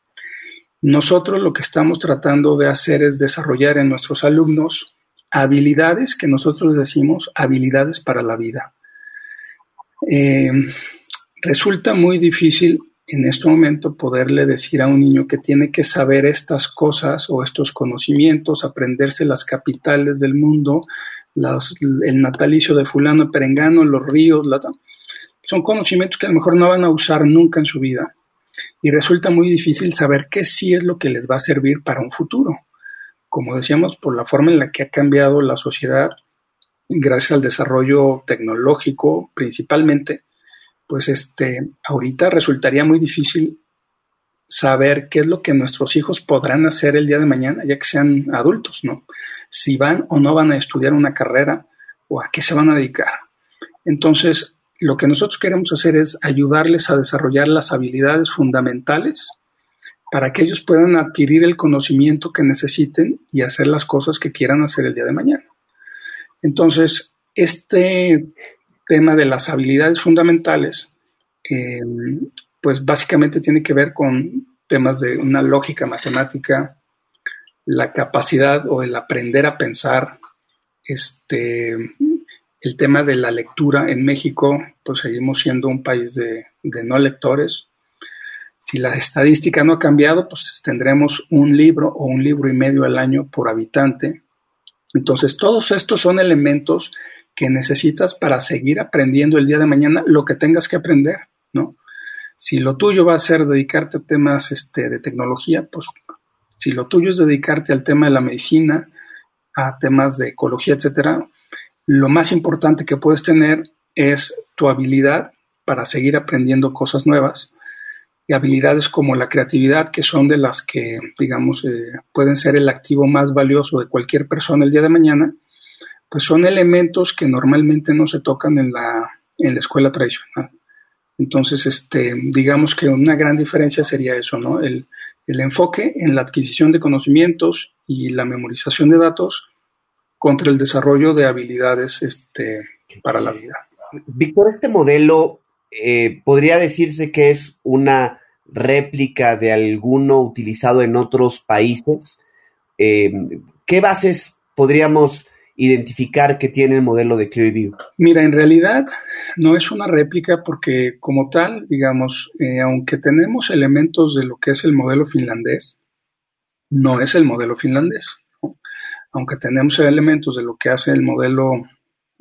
Nosotros lo que estamos tratando de hacer es desarrollar en nuestros alumnos habilidades que nosotros decimos habilidades para la vida. Eh, resulta muy difícil en este momento poderle decir a un niño que tiene que saber estas cosas o estos conocimientos, aprenderse las capitales del mundo, el natalicio de fulano, perengano, los ríos, son conocimientos que a lo mejor no van a usar nunca en su vida y resulta muy difícil saber qué sí es lo que les va a servir para un futuro. Como decíamos, por la forma en la que ha cambiado la sociedad, gracias al desarrollo tecnológico principalmente, pues este, ahorita resultaría muy difícil saber qué es lo que nuestros hijos podrán hacer el día de mañana, ya que sean adultos, ¿no? Si van o no van a estudiar una carrera o a qué se van a dedicar. Entonces, lo que nosotros queremos hacer es ayudarles a desarrollar las habilidades fundamentales para que ellos puedan adquirir el conocimiento que necesiten y hacer las cosas que quieran hacer el día de mañana. Entonces, este tema de las habilidades fundamentales, eh, pues básicamente tiene que ver con temas de una lógica matemática, la capacidad o el aprender a pensar, este, el tema de la lectura en México, pues seguimos siendo un país de, no lectores. Si la estadística no ha cambiado, pues tendremos un libro o un libro y medio al año por habitante. Entonces, todos estos son elementos que necesitas para seguir aprendiendo el día de mañana lo que tengas que aprender, ¿no? Si lo tuyo va a ser dedicarte a temas este, de tecnología, pues si lo tuyo es dedicarte al tema de la medicina, a temas de ecología, etcétera, lo más importante que puedes tener es tu habilidad para seguir aprendiendo cosas nuevas y habilidades como la creatividad, que son de las que, digamos, eh, pueden ser el activo más valioso de cualquier persona el día de mañana, pues son elementos que normalmente no se tocan en la, en la escuela tradicional. Entonces, este, digamos que una gran diferencia sería eso, ¿no? El, el enfoque en la adquisición de conocimientos y la memorización de datos contra el desarrollo de habilidades este, para la vida. Víctor, este modelo eh, podría decirse que es una réplica de alguno utilizado en otros países. Eh, ¿Qué bases podríamos identificar que tiene el modelo de Clearview? Mira, en realidad no es una réplica porque como tal, digamos, eh, aunque tenemos elementos de lo que es el modelo finlandés, no es el modelo finlandés aunque tenemos elementos de lo que hace el modelo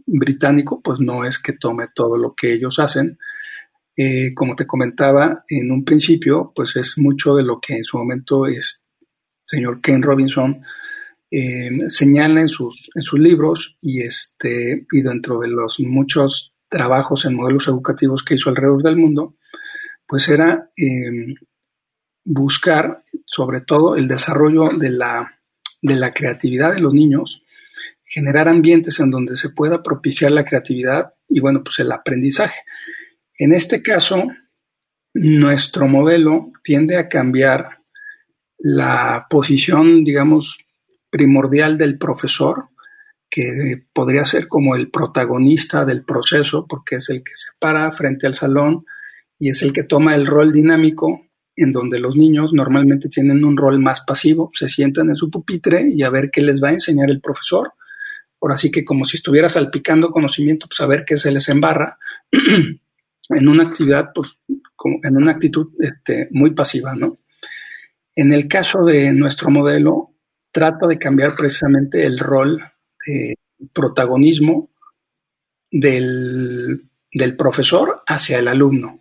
británico, pues no es que tome todo lo que ellos hacen. Eh, como te comentaba en un principio, pues es mucho de lo que en su momento es señor Ken Robinson eh, señala en sus, en sus libros y, este, y dentro de los muchos trabajos en modelos educativos que hizo alrededor del mundo, pues era eh, buscar sobre todo el desarrollo de la de la creatividad de los niños, generar ambientes en donde se pueda propiciar la creatividad y, bueno, pues el aprendizaje. En este caso, nuestro modelo tiende a cambiar la posición, digamos, primordial del profesor, que podría ser como el protagonista del proceso, porque es el que se para frente al salón y es el que toma el rol dinámico en donde los niños normalmente tienen un rol más pasivo, se sientan en su pupitre y a ver qué les va a enseñar el profesor. Por así que como si estuviera salpicando conocimiento, pues a ver qué se les embarra en una actividad, pues en una actitud este, muy pasiva, ¿no? En el caso de nuestro modelo, trata de cambiar precisamente el rol de protagonismo del, del profesor hacia el alumno.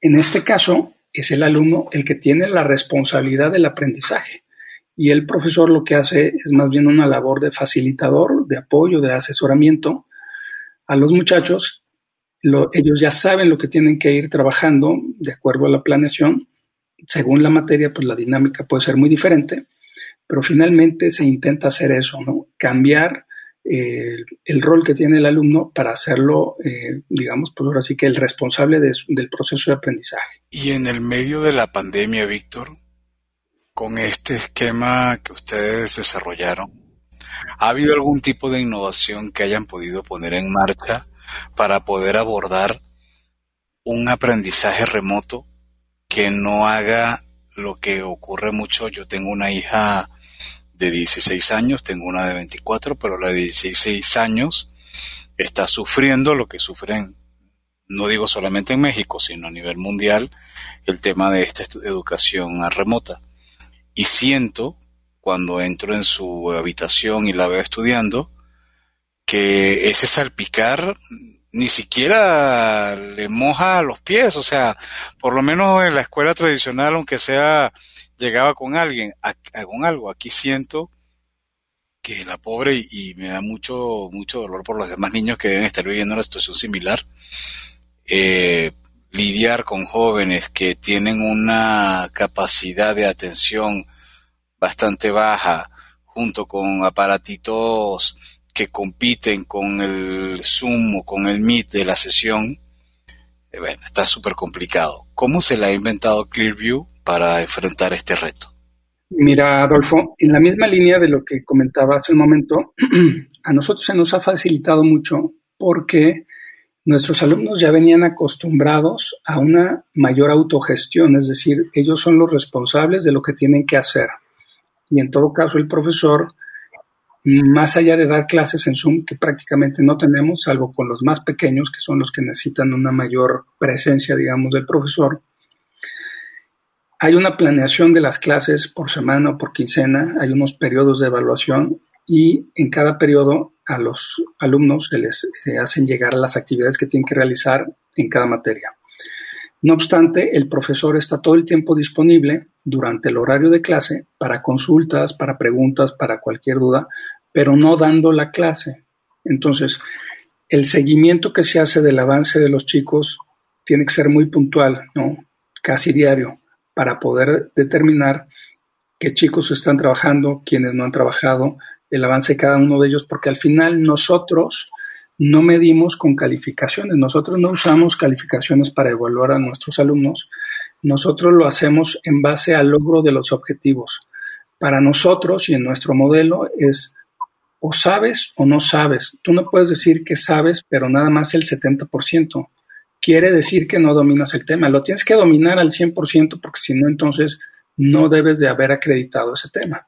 En este caso, es el alumno el que tiene la responsabilidad del aprendizaje. Y el profesor lo que hace es más bien una labor de facilitador, de apoyo, de asesoramiento a los muchachos. ellos ya saben lo que tienen que ir trabajando de acuerdo a la planeación. Según la materia, pues la dinámica puede ser muy diferente, pero finalmente se intenta hacer eso, ¿no? Cambiar el rol que tiene el alumno para hacerlo, eh, digamos, pues ahora sí que el responsable del proceso de aprendizaje. Y en el medio de la pandemia, Víctor, con este esquema que ustedes desarrollaron, ¿Ha habido algún tipo de innovación que hayan podido poner en marcha para poder abordar un aprendizaje remoto que no haga lo que ocurre mucho? Yo tengo una hija de 16 años, tengo una de 24, pero la de 16 años está sufriendo lo que sufren, no digo solamente en México, sino a nivel mundial, el tema de esta educación remota. Y siento, cuando entro en su habitación y la veo estudiando, que ese salpicar ni siquiera le moja los pies, o sea, por lo menos en la escuela tradicional, aunque sea llegaba con alguien, con algo. Aquí siento que la pobre y, me da mucho, mucho dolor por los demás niños que deben estar viviendo una situación similar. Eh, lidiar con jóvenes que tienen una capacidad de atención bastante baja, junto con aparatitos que compiten con el Zoom o con el Meet de la sesión, eh, bueno, está súper complicado. ¿Cómo se le ha inventado Clearview para enfrentar este reto? Mira, Adolfo, en la misma línea de lo que comentaba hace un momento, a nosotros se nos ha facilitado mucho porque nuestros alumnos ya venían acostumbrados a una mayor autogestión, es decir, ellos son los responsables de lo que tienen que hacer. Y en todo caso, el profesor, más allá de dar clases en Zoom, que prácticamente no tenemos, salvo con los más pequeños, que son los que necesitan una mayor presencia, digamos, del profesor, hay una planeación de las clases por semana o por quincena, hay unos periodos de evaluación y en cada periodo a los alumnos se les eh, hacen llegar las actividades que tienen que realizar en cada materia. No obstante, el profesor está todo el tiempo disponible durante el horario de clase para consultas, para preguntas, para cualquier duda, pero no dando la clase. Entonces, el seguimiento que se hace del avance de los chicos tiene que ser muy puntual, ¿no? Casi diario para poder determinar qué chicos están trabajando, quiénes no han trabajado, el avance de cada uno de ellos, porque al final nosotros no medimos con calificaciones, nosotros no usamos calificaciones para evaluar a nuestros alumnos, nosotros lo hacemos en base al logro de los objetivos. Para nosotros y en nuestro modelo es o sabes o no sabes. Tú no puedes decir que sabes, pero nada más el 70% quiere decir que no dominas el tema. Lo tienes que dominar al 100% porque si no, entonces no debes de haber acreditado ese tema.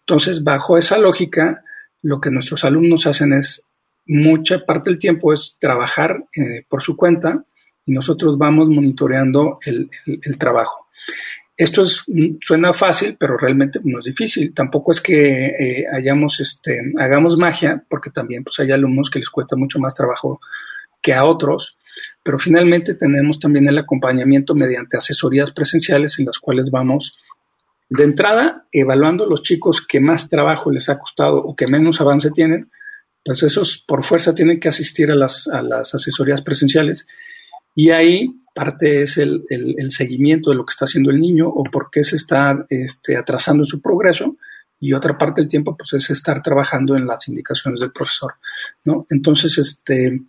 Entonces, bajo esa lógica, lo que nuestros alumnos hacen es, mucha parte del tiempo es trabajar eh, por su cuenta y nosotros vamos monitoreando el, trabajo. Esto es, suena fácil, pero realmente no es difícil. Tampoco es que eh, hayamos, este, hagamos magia, porque también pues, hay alumnos que les cuesta mucho más trabajo que a otros pero finalmente tenemos también el acompañamiento mediante asesorías presenciales en las cuales vamos de entrada evaluando los chicos que más trabajo les ha costado o que menos avance tienen, pues esos por fuerza tienen que asistir a las, asesorías presenciales y ahí parte es el, seguimiento de lo que está haciendo el niño o por qué se está este, atrasando en su progreso y otra parte del tiempo pues es estar trabajando en las indicaciones del profesor, ¿no? Entonces, este,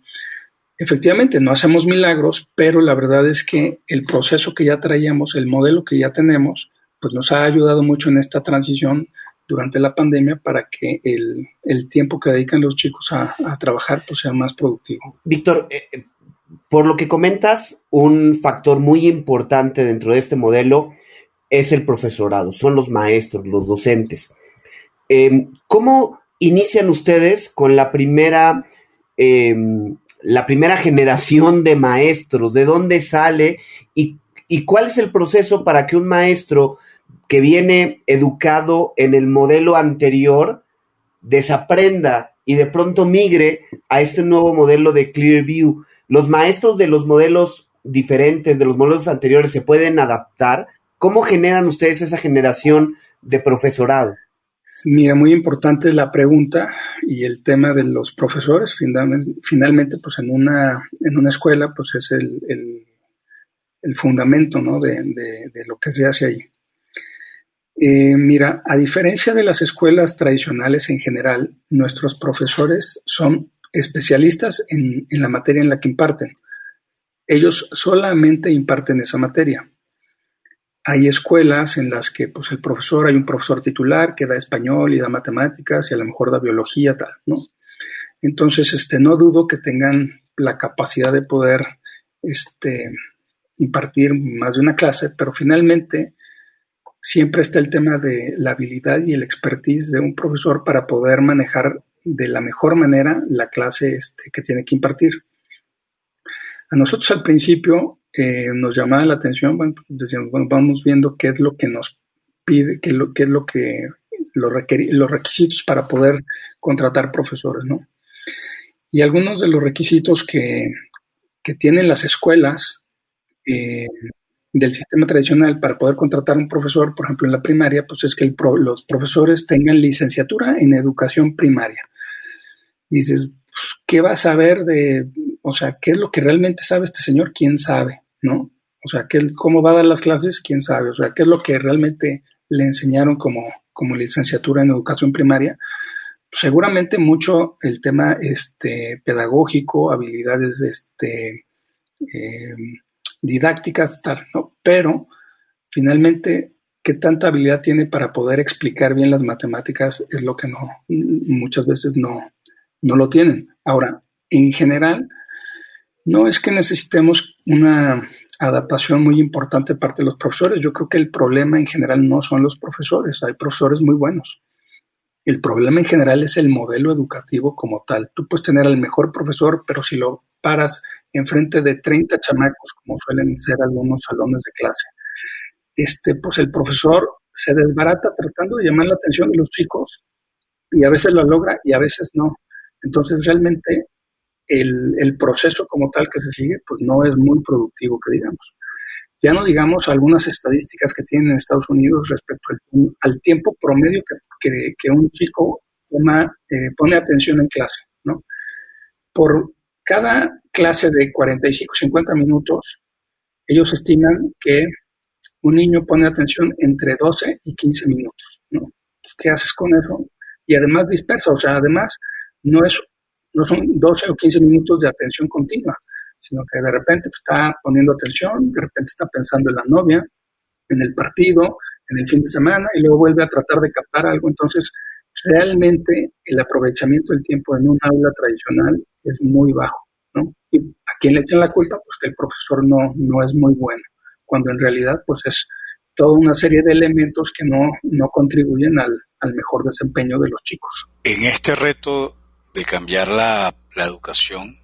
Efectivamente, no hacemos milagros, pero la verdad es que el proceso que ya traíamos, el modelo que ya tenemos, pues nos ha ayudado mucho en esta transición durante la pandemia para que el, tiempo que dedican los chicos a, trabajar pues sea más productivo. Víctor, eh, eh, por lo que comentas, un factor muy importante dentro de este modelo es el profesorado, son los maestros, los docentes. Em, ¿Cómo inician ustedes con la primera em, la primera generación de maestros, de dónde sale y, cuál es el proceso para que un maestro que viene educado en el modelo anterior desaprenda y de pronto migre a este nuevo modelo de Clearview. Los maestros de los modelos diferentes, de los modelos anteriores, se pueden adaptar. ¿Cómo generan ustedes esa generación de profesorado? Mira, muy importante la pregunta y el tema de los profesores. Finalmente, pues en una, en una escuela, pues es el, el, fundamento ¿no? de, de, lo que se hace ahí. Eh, mira, a diferencia de las escuelas tradicionales en general, nuestros profesores son especialistas en, en la materia en la que imparten. Ellos solamente imparten esa materia. Hay escuelas en las que pues el profesor, hay un profesor titular que da español y da matemáticas y a lo mejor da biología, tal, ¿no? Entonces, este, no dudo que tengan la capacidad de poder este, impartir más de una clase, pero finalmente siempre está el tema de la habilidad y el expertise de un profesor para poder manejar de la mejor manera la clase este, que tiene que impartir. A nosotros al principio eh, nos llamaba la atención, bueno, decíamos, bueno, vamos viendo qué es lo que nos pide, qué, lo, qué es lo que los, los requisitos para poder contratar profesores, ¿no? Y algunos de los requisitos que, que tienen las escuelas eh, del sistema tradicional para poder contratar un profesor, por ejemplo, en la primaria, pues es que los profesores tengan licenciatura en educación primaria. Dices, ¿qué va a saber de, o sea, qué es lo que realmente sabe este señor? ¿Quién sabe? O sea, ¿qué, ¿cómo va a dar las clases? ¿Quién sabe? O sea, ¿qué es lo que realmente le enseñaron como, como licenciatura en educación primaria? seguramente mucho el tema este, pedagógico, habilidades este, eh, didácticas, tal, ¿no? Pero finalmente, ¿qué tanta habilidad tiene para poder explicar bien las matemáticas? Es lo que no, muchas veces no, no lo tienen. Ahora, en general, no es que necesitemos una adaptación muy importante parte de los profesores. Yo creo que el problema en general no son los profesores. Hay profesores muy buenos. El problema en general es el modelo educativo como tal. Tú puedes tener al mejor profesor, pero si lo paras enfrente de 30 chamacos, como suelen ser algunos salones de clase, este, pues el profesor se desbarata tratando de llamar la atención de los chicos y a veces lo logra y a veces no. Entonces realmente el, proceso como tal que se sigue, pues no es muy productivo, que digamos. Ya no digamos algunas estadísticas que tienen en Estados Unidos respecto al, tiempo promedio que, que, un chico eh, pone atención en clase. ¿no? Por cada clase de 45, 50 minutos, ellos estiman que un niño pone atención entre 12 y 15 minutos. ¿no? ¿Qué haces con eso? Y además dispersa, o sea, además no, es, no son 12 o 15 minutos de atención continua sino que de repente pues, está poniendo atención, de repente está pensando en la novia, en el partido, en el fin de semana, y luego vuelve a tratar de captar algo. Entonces, realmente el aprovechamiento del tiempo en un aula tradicional es muy bajo, ¿no? ¿Y a quién le echan la culpa? Pues que el profesor no, no es muy bueno, cuando en realidad pues es toda una serie de elementos que no, no contribuyen al, al mejor desempeño de los chicos. En este reto de cambiar la, la educación,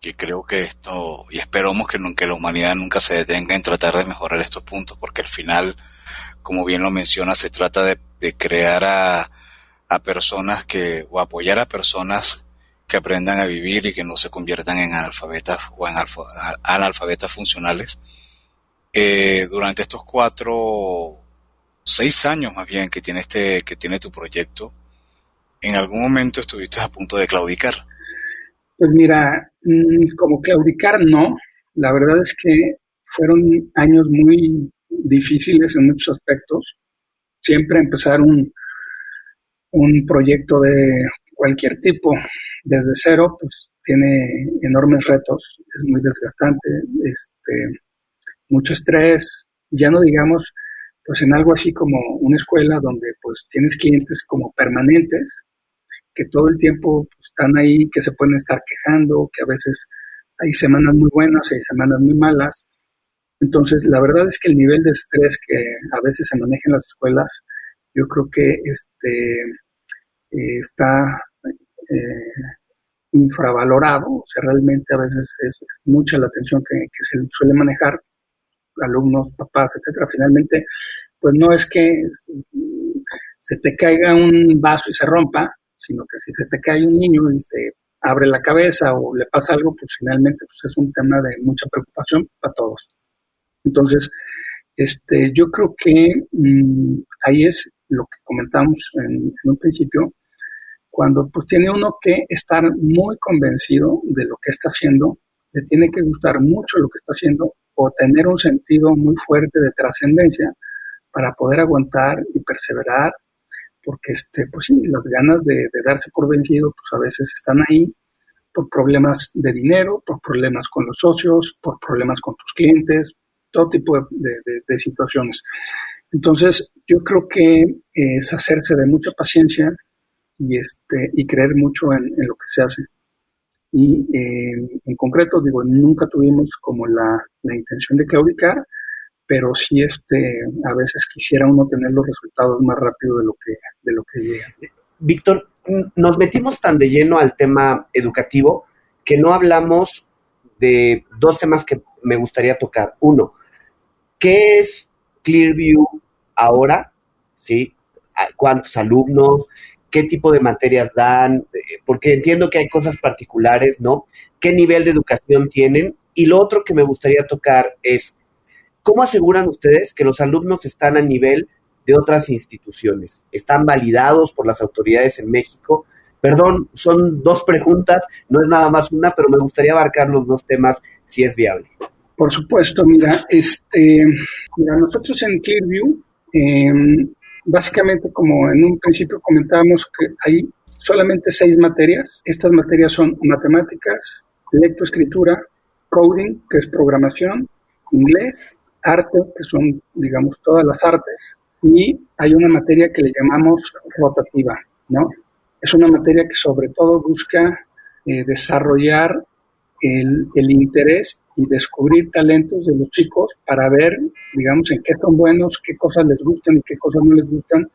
que creo que esto, y esperamos que, que la humanidad nunca se detenga en tratar de mejorar estos puntos, porque al final, como bien lo menciona, se trata de, crear a, a personas que, o apoyar a personas que aprendan a vivir y que no se conviertan en analfabetas o en analfabetas funcionales. Eh, durante estos cuatro, seis años más bien que tiene este, que tiene tu proyecto, en algún momento estuviste a punto de claudicar. Pues mira, mm, como claudicar no, la verdad es que fueron años muy difíciles en muchos aspectos. Siempre empezar un, un proyecto de cualquier tipo desde cero, pues tiene enormes retos, es muy desgastante, este, mucho estrés, ya no digamos, pues en algo así como una escuela donde pues tienes clientes como permanentes, que todo el tiempo pues, están ahí, que se pueden estar quejando, que a veces hay semanas muy buenas, hay semanas muy malas. Entonces, la verdad es que el nivel de estrés que a veces se maneja en las escuelas, yo creo que este, eh, está eh, infravalorado, o sea, realmente a veces es, mucha la atención que, que, se suele manejar, alumnos, papás, etcétera. Finalmente, pues no es que se te caiga un vaso y se rompa, sino que si se te cae un niño y se abre la cabeza o le pasa algo, pues finalmente pues es un tema de mucha preocupación para todos. Entonces, este, yo creo que mm, ahí es lo que comentamos en, un principio, cuando pues tiene uno que estar muy convencido de lo que está haciendo, le tiene que gustar mucho lo que está haciendo o tener un sentido muy fuerte de trascendencia para poder aguantar y perseverar porque este, pues sí, las ganas de, darse por vencido, pues a veces están ahí por problemas de dinero, por problemas con los socios, por problemas con tus clientes, todo tipo de, situaciones. Entonces, yo creo que es hacerse de mucha paciencia y, este, y creer mucho en, lo que se hace. Y eh, en concreto, digo, nunca tuvimos como la, la intención de claudicar, pero sí este, a veces quisiera uno tener los resultados más rápido de lo que, de lo que llega. Víctor, nos metimos tan de lleno al tema educativo que no hablamos de dos temas que me gustaría tocar. Uno, ¿qué es Clearview ahora? ¿Sí? ¿Cuántos alumnos? ¿Qué tipo de materias dan? Porque entiendo que hay cosas particulares, ¿no? ¿Qué nivel de educación tienen? Y lo otro que me gustaría tocar es, ¿cómo aseguran ustedes que los alumnos están a nivel de otras instituciones? ¿Están validados por las autoridades en México? Perdón, son dos preguntas, no es nada más una, pero me gustaría abarcar los dos temas si es viable. Por supuesto, mira, este, mira, nosotros en Clearview, em, básicamente como en un principio comentábamos que hay solamente seis materias. Estas materias son matemáticas, lectoescritura, coding, que es programación, inglés, arte, que son, digamos, todas las artes, y hay una materia que le llamamos rotativa, ¿no? Es una materia que sobre todo busca eh, desarrollar el, el, interés y descubrir talentos de los chicos para ver, digamos, en qué son buenos, qué cosas les gustan y qué cosas no les gustan,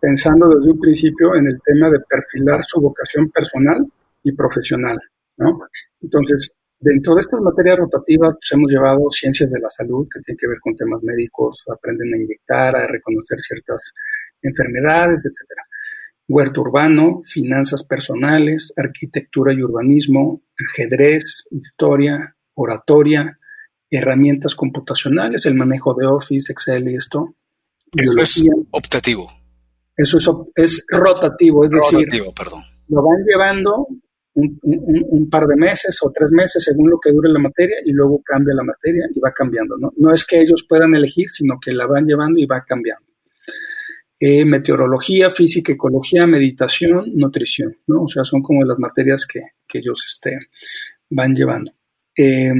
pensando desde un principio en el tema de perfilar su vocación personal y profesional, ¿no? Entonces, Dentro de estas materias rotativas pues, hemos llevado ciencias de la salud, que tienen que ver con temas médicos, aprenden a inyectar, a reconocer ciertas enfermedades, etc. Huerto urbano, finanzas personales, arquitectura y urbanismo, ajedrez, historia, oratoria, herramientas computacionales, el manejo de Office, Excel y esto. Eso es optativo. Eso es, es rotativo, es rotativo, decir, perdón. lo van llevando un, par de meses o tres meses según lo que dure la materia y luego cambia la materia y va cambiando. No, no es que ellos puedan elegir, sino que la van llevando y va cambiando. Eh, meteorología, física, ecología, meditación, nutrición, ¿no? O sea, son como las materias que, que ellos este, van llevando. Eh,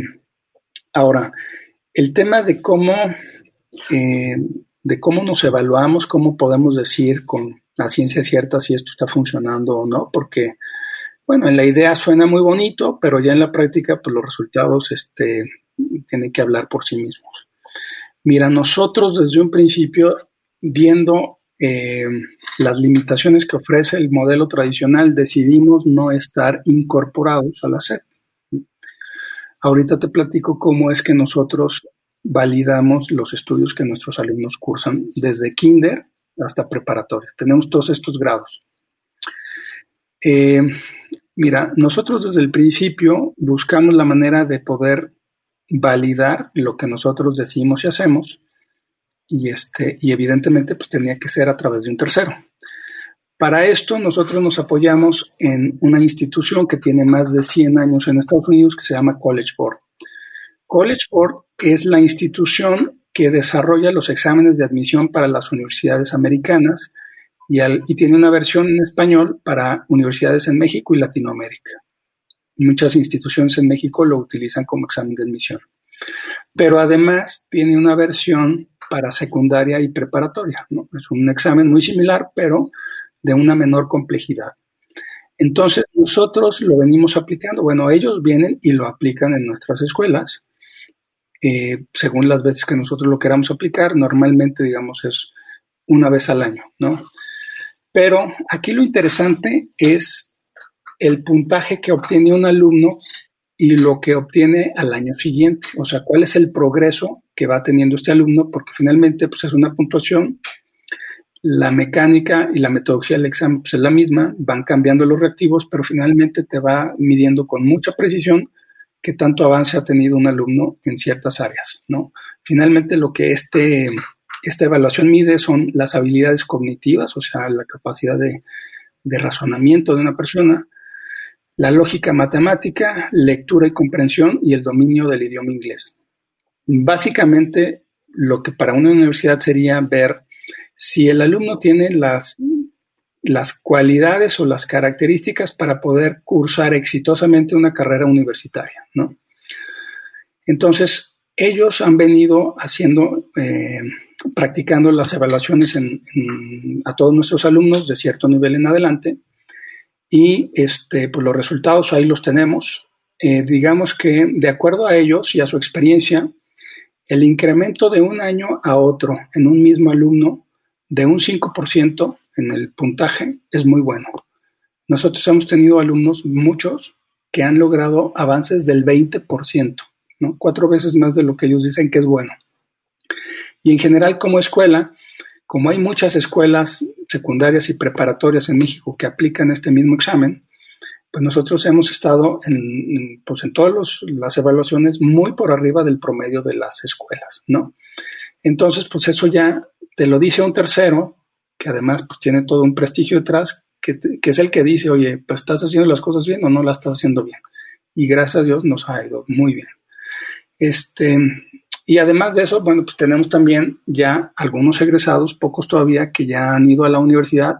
ahora, el tema de cómo, eh, de cómo nos evaluamos, cómo podemos decir con la ciencia cierta si esto está funcionando o no, porque bueno, en la idea suena muy bonito, pero ya en la práctica, pues los resultados este, tienen que hablar por sí mismos. Mira, nosotros desde un principio, viendo eh, las limitaciones que ofrece el modelo tradicional, decidimos no estar incorporados a la SED. Ahorita te platico cómo es que nosotros validamos los estudios que nuestros alumnos cursan desde kinder hasta preparatoria. Tenemos todos estos grados. Eh, Mira, nosotros desde el principio buscamos la manera de poder validar lo que nosotros decimos y hacemos y, este, y evidentemente pues tenía que ser a través de un tercero. Para esto nosotros nos apoyamos en una institución que tiene más de 100 años en Estados Unidos que se llama College Board. College Board es la institución que desarrolla los exámenes de admisión para las universidades americanas y, tiene una versión en español para universidades en México y Latinoamérica. Muchas instituciones en México lo utilizan como examen de admisión. Pero además tiene una versión para secundaria y preparatoria. Es un examen muy similar, pero de una menor complejidad. Entonces, nosotros lo venimos aplicando. Bueno, ellos vienen y lo aplican en nuestras escuelas, eh, según las veces que nosotros lo queramos aplicar. Normalmente, digamos, es una vez al año, ¿no? Pero aquí lo interesante es el puntaje que obtiene un alumno y lo que obtiene al año siguiente. O sea, cuál es el progreso que va teniendo este alumno, porque finalmente pues, es una puntuación. La mecánica y la metodología del examen pues, es la misma, van cambiando los reactivos, pero finalmente te va midiendo con mucha precisión qué tanto avance ha tenido un alumno en ciertas áreas. ¿no? Finalmente lo que este esta evaluación mide son las habilidades cognitivas, o sea, la capacidad de, razonamiento de una persona, la lógica matemática, lectura y comprensión y el dominio del idioma inglés. Básicamente, lo que para una universidad sería ver si el alumno tiene las, cualidades o las características para poder cursar exitosamente una carrera universitaria, ¿no? Entonces, ellos han venido haciendo, eh, practicando las evaluaciones a todos nuestros alumnos de cierto nivel en adelante y este, pues los resultados ahí los tenemos. Eh, digamos que de acuerdo a ellos y a su experiencia, el incremento de un año a otro en un mismo alumno de un 5% en el puntaje es muy bueno. Nosotros hemos tenido alumnos, muchos, que han logrado avances del 20%, ¿no? cuatro veces más de lo que ellos dicen que es bueno. Y en general como escuela, como hay muchas escuelas secundarias y preparatorias en México que aplican este mismo examen, pues nosotros hemos estado en, pues en todas las evaluaciones muy por arriba del promedio de las escuelas, ¿no? Entonces, pues eso ya te lo dice un tercero, que además pues tiene todo un prestigio detrás, que, que es el que dice, oye, pues estás haciendo las cosas bien o no las estás haciendo bien. Y gracias a Dios nos ha ido muy bien. Este, y además de eso, bueno, pues tenemos también ya algunos egresados, pocos todavía, que ya han ido a la universidad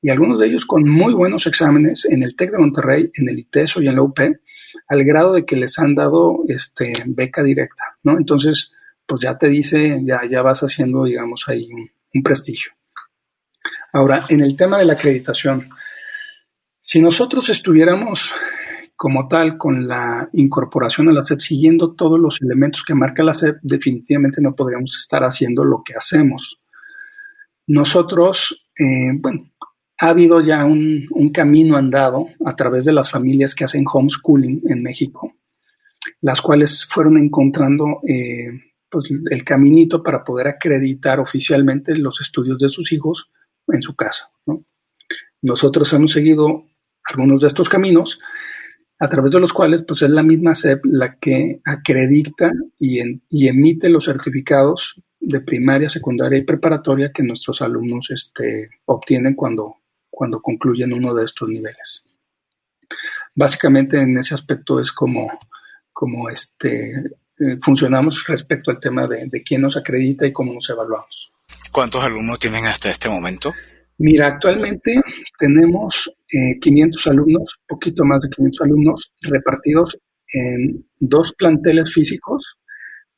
y algunos de ellos con muy buenos exámenes en el TEC de Monterrey, en el ITESO y en la UP, al grado de que les han dado este, beca directa, ¿no? Entonces, pues ya te dice, ya, ya vas haciendo, digamos, ahí un prestigio. Ahora, en el tema de la acreditación, si nosotros estuviéramos como tal con la incorporación a la SEP, siguiendo todos los elementos que marca la SEP, definitivamente no podríamos estar haciendo lo que hacemos. Nosotros, eh, bueno, ha habido ya un, camino andado a través de las familias que hacen homeschooling en México, las cuales fueron encontrando eh, pues, el caminito para poder acreditar oficialmente los estudios de sus hijos en su casa. Nosotros hemos seguido algunos de estos caminos a través de los cuales pues es la misma SEP la que acredita y, emite los certificados de primaria, secundaria y preparatoria que nuestros alumnos este, obtienen cuando, cuando concluyen uno de estos niveles. Básicamente en ese aspecto es como, como este, eh, funcionamos respecto al tema de, de quién nos acredita y cómo nos evaluamos. ¿Cuántos alumnos tienen hasta este momento? Mira, actualmente tenemos 500 eh, alumnos, poquito más de 500 alumnos, repartidos en dos planteles físicos.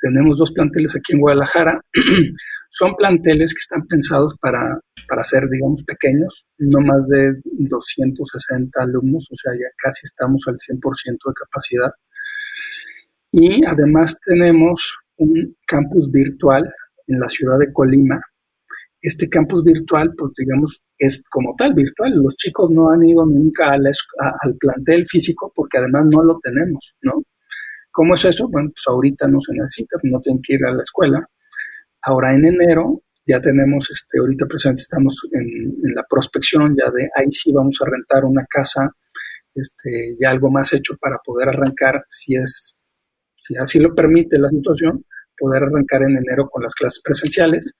Tenemos dos planteles aquí en Guadalajara. Son planteles que están pensados para, para ser, digamos, pequeños, no más de 260 alumnos, o sea, ya casi estamos al 100% de capacidad. Y además tenemos un campus virtual en la ciudad de Colima, este campus virtual, pues digamos, es como tal virtual. Los chicos no han ido nunca al plantel físico porque además no lo tenemos, ¿no? ¿Cómo es eso? Bueno, pues ahorita no se necesita, no tienen que ir a la escuela. Ahora en enero ya tenemos, este, ahorita presente estamos en, la prospección ya de ahí sí vamos a rentar una casa, este, ya algo más hecho para poder arrancar, si es, si así lo permite la situación, poder arrancar en enero con las clases presenciales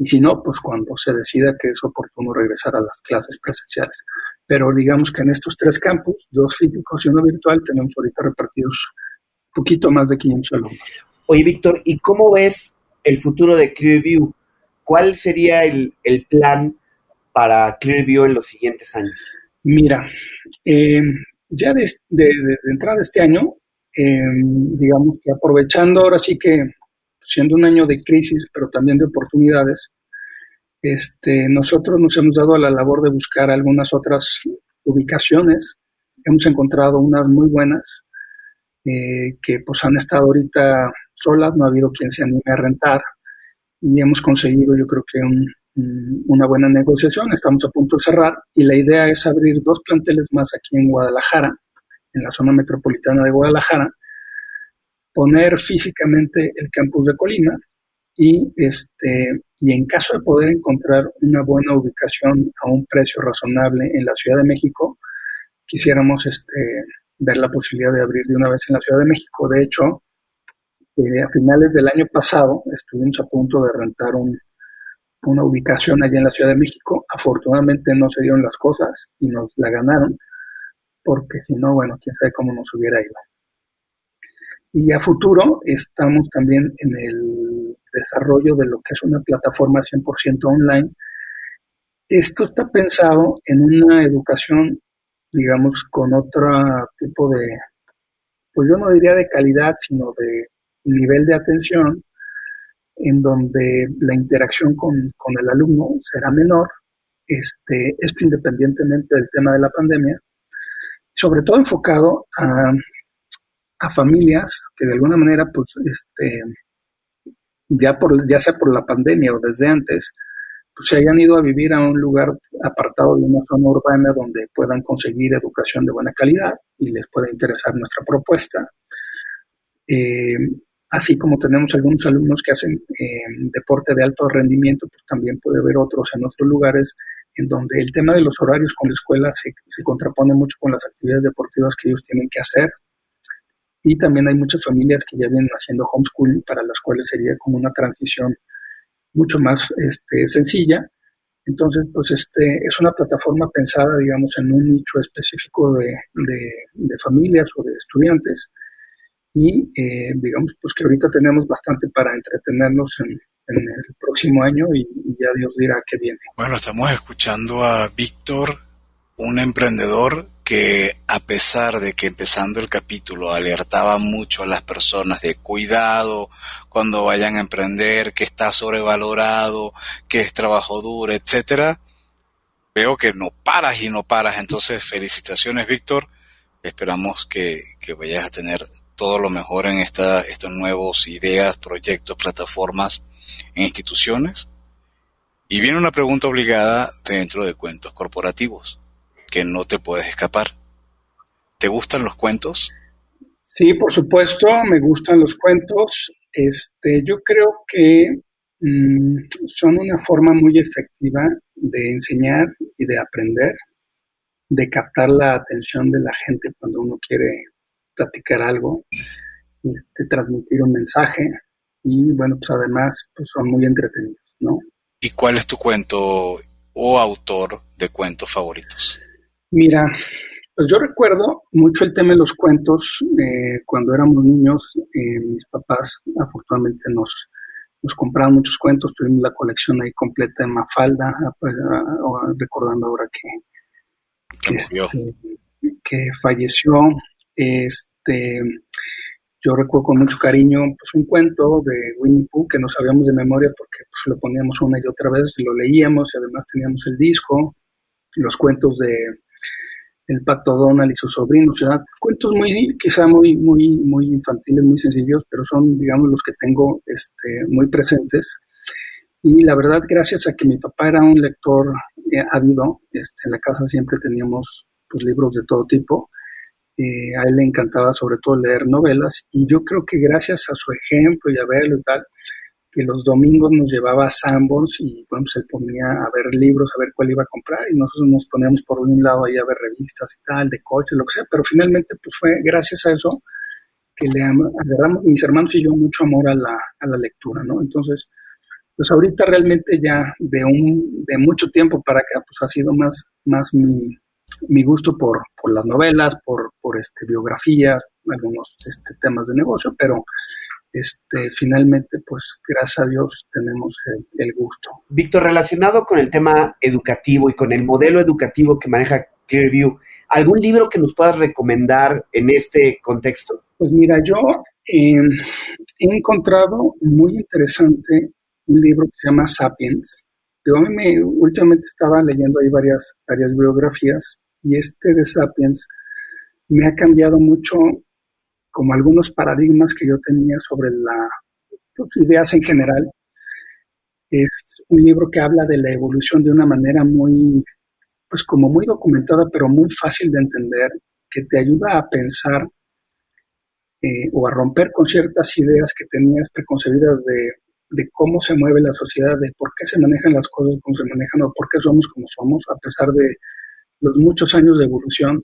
y si no, pues cuando se decida que es oportuno regresar a las clases presenciales. Pero digamos que en estos tres campus, dos físicos y uno virtual, tenemos ahorita repartidos un poquito más de 500 alumnos. Oye, Víctor, ¿y cómo ves el futuro de Clearview? ¿Cuál sería el, plan para Clearview en los siguientes años? Mira, eh, ya de, entrada de este año, eh, digamos que aprovechando ahora sí que siendo un año de crisis, pero también de oportunidades, este, nosotros nos hemos dado a la labor de buscar algunas otras ubicaciones. Hemos encontrado unas muy buenas eh, que pues han estado ahorita solas, no ha habido quien se anime a rentar y hemos conseguido yo creo que una buena negociación. Estamos a punto de cerrar y la idea es abrir dos planteles más aquí en Guadalajara, en la zona metropolitana de Guadalajara, poner físicamente el campus de Colima y, este, y en caso de poder encontrar una buena ubicación a un precio razonable en la Ciudad de México, quisiéramos este, ver la posibilidad de abrir de una vez en la Ciudad de México. De hecho, eh, a finales del año pasado estuvimos a punto de rentar una ubicación allá en la Ciudad de México. Afortunadamente no se dieron las cosas y nos la ganaron, porque si no, bueno, quién sabe cómo nos hubiera ido. Y a futuro estamos también en el desarrollo de lo que es una plataforma 100% online. Esto está pensado en una educación, digamos, con otro tipo de, pues yo no diría de calidad, sino de, nivel de atención en donde la interacción con, el alumno será menor, este, esto independientemente del tema de la pandemia, sobre todo enfocado a, a familias que de alguna manera, pues, este, ya, por, ya sea por la pandemia o desde antes, pues se hayan ido a vivir a un lugar apartado de una zona urbana donde puedan conseguir educación de buena calidad y les pueda interesar nuestra propuesta. Eh, así como tenemos algunos alumnos que hacen eh, deporte de alto rendimiento, pues también puede haber otros en otros lugares en donde el tema de los horarios con la escuela se, se contrapone mucho con las actividades deportivas que ellos tienen que hacer. Y también hay muchas familias que ya vienen haciendo homeschooling, para las cuales sería como una transición mucho más este, sencilla. Entonces, pues este es una plataforma pensada, digamos, en un nicho específico de, de, familias o de estudiantes. Y eh, digamos, pues que ahorita tenemos bastante para entretenernos en, en el próximo año y, y ya Dios dirá qué viene. Bueno, estamos escuchando a Víctor, un emprendedor que a pesar de que empezando el capítulo alertaba mucho a las personas de cuidado cuando vayan a emprender, que está sobrevalorado, que es trabajo duro, etcétera, veo que no paras y no paras. Entonces, felicitaciones, Víctor. Esperamos que, que vayas a tener todo lo mejor en esta, estos nuevos ideas, proyectos, plataformas e instituciones. Y viene una pregunta obligada dentro de cuentos corporativos que no te puedes escapar. ¿Te gustan los cuentos? Sí, por supuesto, me gustan los cuentos. Este, yo creo que mm, son una forma muy efectiva de enseñar y de aprender, de captar la atención de la gente cuando uno quiere platicar algo, de este, transmitir un mensaje y bueno, pues además pues son muy entretenidos, ¿no? ¿Y cuál es tu cuento o autor de cuentos favoritos? Mira, pues yo recuerdo mucho el tema de los cuentos. Eh, cuando éramos niños, eh, mis papás afortunadamente nos, nos compraban muchos cuentos. Tuvimos la colección ahí completa de Mafalda, ah, pues, ah, recordando ahora que, este, que falleció. Este, yo recuerdo con mucho cariño pues, un cuento de Winnie Pooh que no sabíamos de memoria porque pues, lo poníamos una y otra vez, lo leíamos y además teníamos el disco, los cuentos de el pato Donald y sus sobrinos, sea, cuentos muy, quizá muy, muy, muy infantiles, muy sencillos, pero son, digamos, los que tengo este, muy presentes. Y la verdad, gracias a que mi papá era un lector eh, ávido, este, en la casa siempre teníamos pues, libros de todo tipo. Eh, a él le encantaba sobre todo leer novelas y yo creo que gracias a su ejemplo y a verlo y tal, que los domingos nos llevaba a Sanborns y bueno, se pues, ponía a ver libros, a ver cuál iba a comprar y nosotros nos poníamos por un lado ahí a ver revistas y tal, de coche, lo que sea, pero finalmente pues fue gracias a eso que le agarramos mis hermanos y yo mucho amor a la, a la lectura, ¿no? Entonces, pues ahorita realmente ya de un de mucho tiempo para acá pues ha sido más más mi, mi gusto por, por las novelas, por, por este biografías, algunos este, temas de negocio, pero este, finalmente, pues gracias a Dios tenemos el, gusto. Víctor, relacionado con el tema educativo y con el modelo educativo que maneja Clearview, ¿algún libro que nos puedas recomendar en este contexto? Pues mira, yo em, he encontrado muy interesante un libro que se llama Sapiens. Yo me, últimamente estaba leyendo ahí varias, varias biografías y este de Sapiens me ha cambiado mucho como algunos paradigmas que yo tenía sobre las pues, ideas en general. Es un libro que habla de la evolución de una manera muy, pues como muy documentada, pero muy fácil de entender, que te ayuda a pensar eh, o a romper con ciertas ideas que tenías preconcebidas de, de, cómo se mueve la sociedad, de por qué se manejan las cosas como se manejan o por qué somos como somos, a pesar de los muchos años de evolución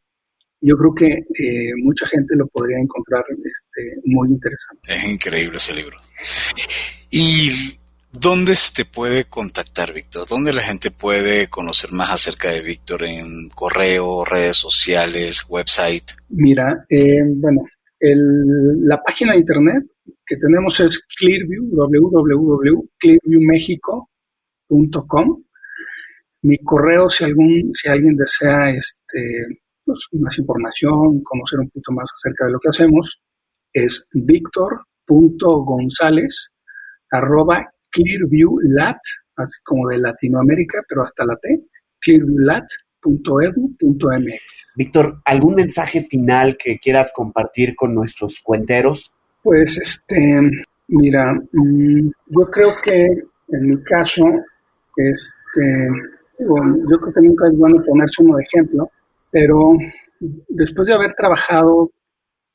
yo creo que eh, mucha gente lo podría encontrar este, muy interesante. Es increíble ese libro. ¿Y dónde se te puede contactar, Víctor? ¿Dónde la gente puede conocer más acerca de Víctor en correo, redes sociales, website? Mira, eh, bueno, la página de internet que tenemos es Clearview, www.clearviewmexico.com. Mi correo, si algún, si alguien desea este, pues, más información, conocer un poquito más acerca de lo que hacemos, es Víctor víctor.gonzález arroba clearviewlat, así como de Latinoamérica, pero hasta la T, clearviewlat.edu.mx. Víctor, ¿algún mensaje final que quieras compartir con nuestros cuenteros? Pues, este, mira, mm, yo creo que en mi caso, este, yo creo que nunca es bueno ponerse uno de ejemplo, pero después de haber trabajado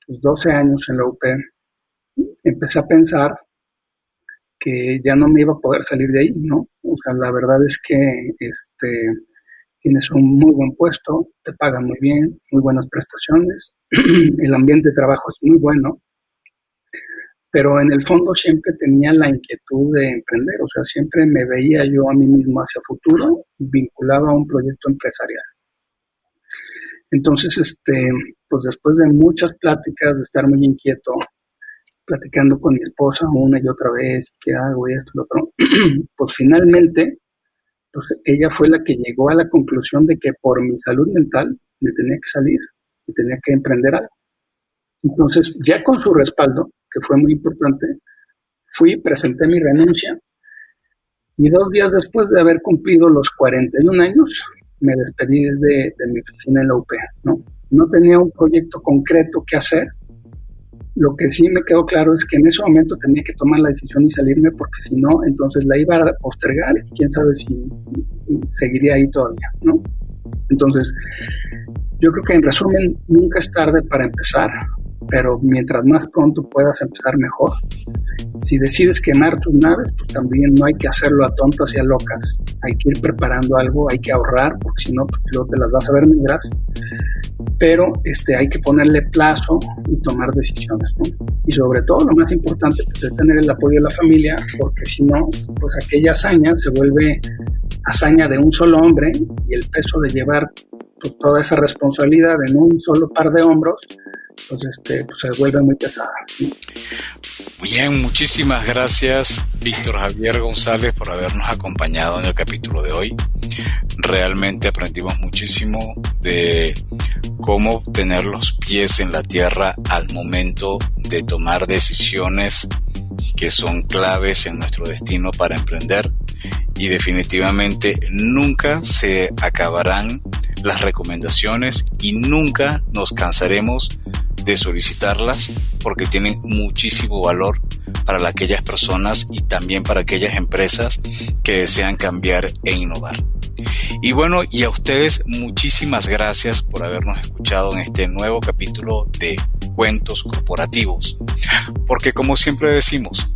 12 pues, años en la UP, empecé a pensar que ya no me iba a poder salir de ahí, ¿no? O sea, la verdad es que este, tienes un muy buen puesto, te pagan muy bien, muy buenas prestaciones, el ambiente de trabajo es muy bueno, pero en el fondo siempre tenía la inquietud de emprender, o sea, siempre me veía yo a mí mismo hacia futuro vinculado a un proyecto empresarial. Entonces, este, pues después de muchas pláticas, de estar muy inquieto, platicando con mi esposa una y otra vez, ¿qué hago? Y esto, lo otro, pues finalmente, pues ella fue la que llegó a la conclusión de que por mi salud mental me tenía que salir, me tenía que emprender algo. Entonces, ya con su respaldo, que fue muy importante, fui, presenté mi renuncia y dos días después de haber cumplido los 41 años, me despedí de, mi oficina en la UP, ¿no? No tenía un proyecto concreto que hacer. Lo que sí me quedó claro es que en ese momento tenía que tomar la decisión y salirme porque si no, entonces la iba a postergar y quién sabe si seguiría ahí todavía, ¿no? Entonces, yo creo que en resumen, nunca es tarde para empezar pero mientras más pronto puedas empezar mejor. Si decides quemar tus naves, pues también no hay que hacerlo a tontas y a locas. Hay que ir preparando algo, hay que ahorrar, porque si no, pues luego te las vas a ver negras. Pero este, hay que ponerle plazo y tomar decisiones. Y sobre todo, lo más importante pues, es tener el apoyo de la familia, porque si no, pues aquella hazaña se vuelve hazaña de un solo hombre y el peso de llevar pues, toda esa responsabilidad en un solo par de hombros pues, este, pues, se vuelve muy pesada. Bien, muchísimas gracias Víctor Javier González por habernos acompañado en el capítulo de hoy. Realmente aprendimos muchísimo de cómo tener los pies en la tierra al momento de tomar decisiones que son claves en nuestro destino para emprender y definitivamente nunca se acabarán las recomendaciones y nunca nos cansaremos de solicitarlas porque tienen muchísimo valor para aquellas personas y también para aquellas empresas que desean cambiar e innovar. Y bueno, y a ustedes muchísimas gracias por habernos escuchado en este nuevo capítulo de Cuentos Corporativos. Porque como siempre decimos,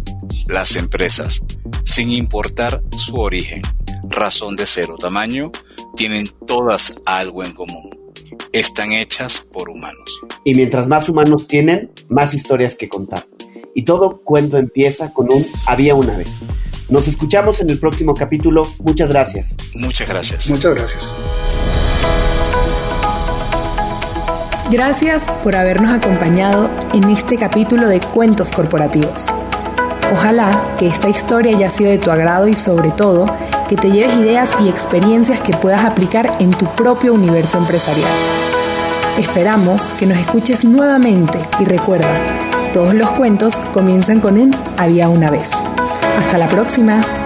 las empresas, sin importar su origen, razón de ser o tamaño, tienen todas algo en común. Están hechas por humanos. Y mientras más humanos tienen, más historias que contar. Y todo cuento empieza con un había una vez. Nos escuchamos en el próximo capítulo. Muchas gracias. Muchas gracias. Muchas gracias. Gracias por habernos acompañado en este capítulo de Cuentos Corporativos. Ojalá que esta historia haya sido de tu agrado y sobre todo que te lleves ideas y experiencias que puedas aplicar en tu propio universo empresarial. Esperamos que nos escuches nuevamente y recuerda, todos los cuentos comienzan con un había una vez. Hasta la próxima.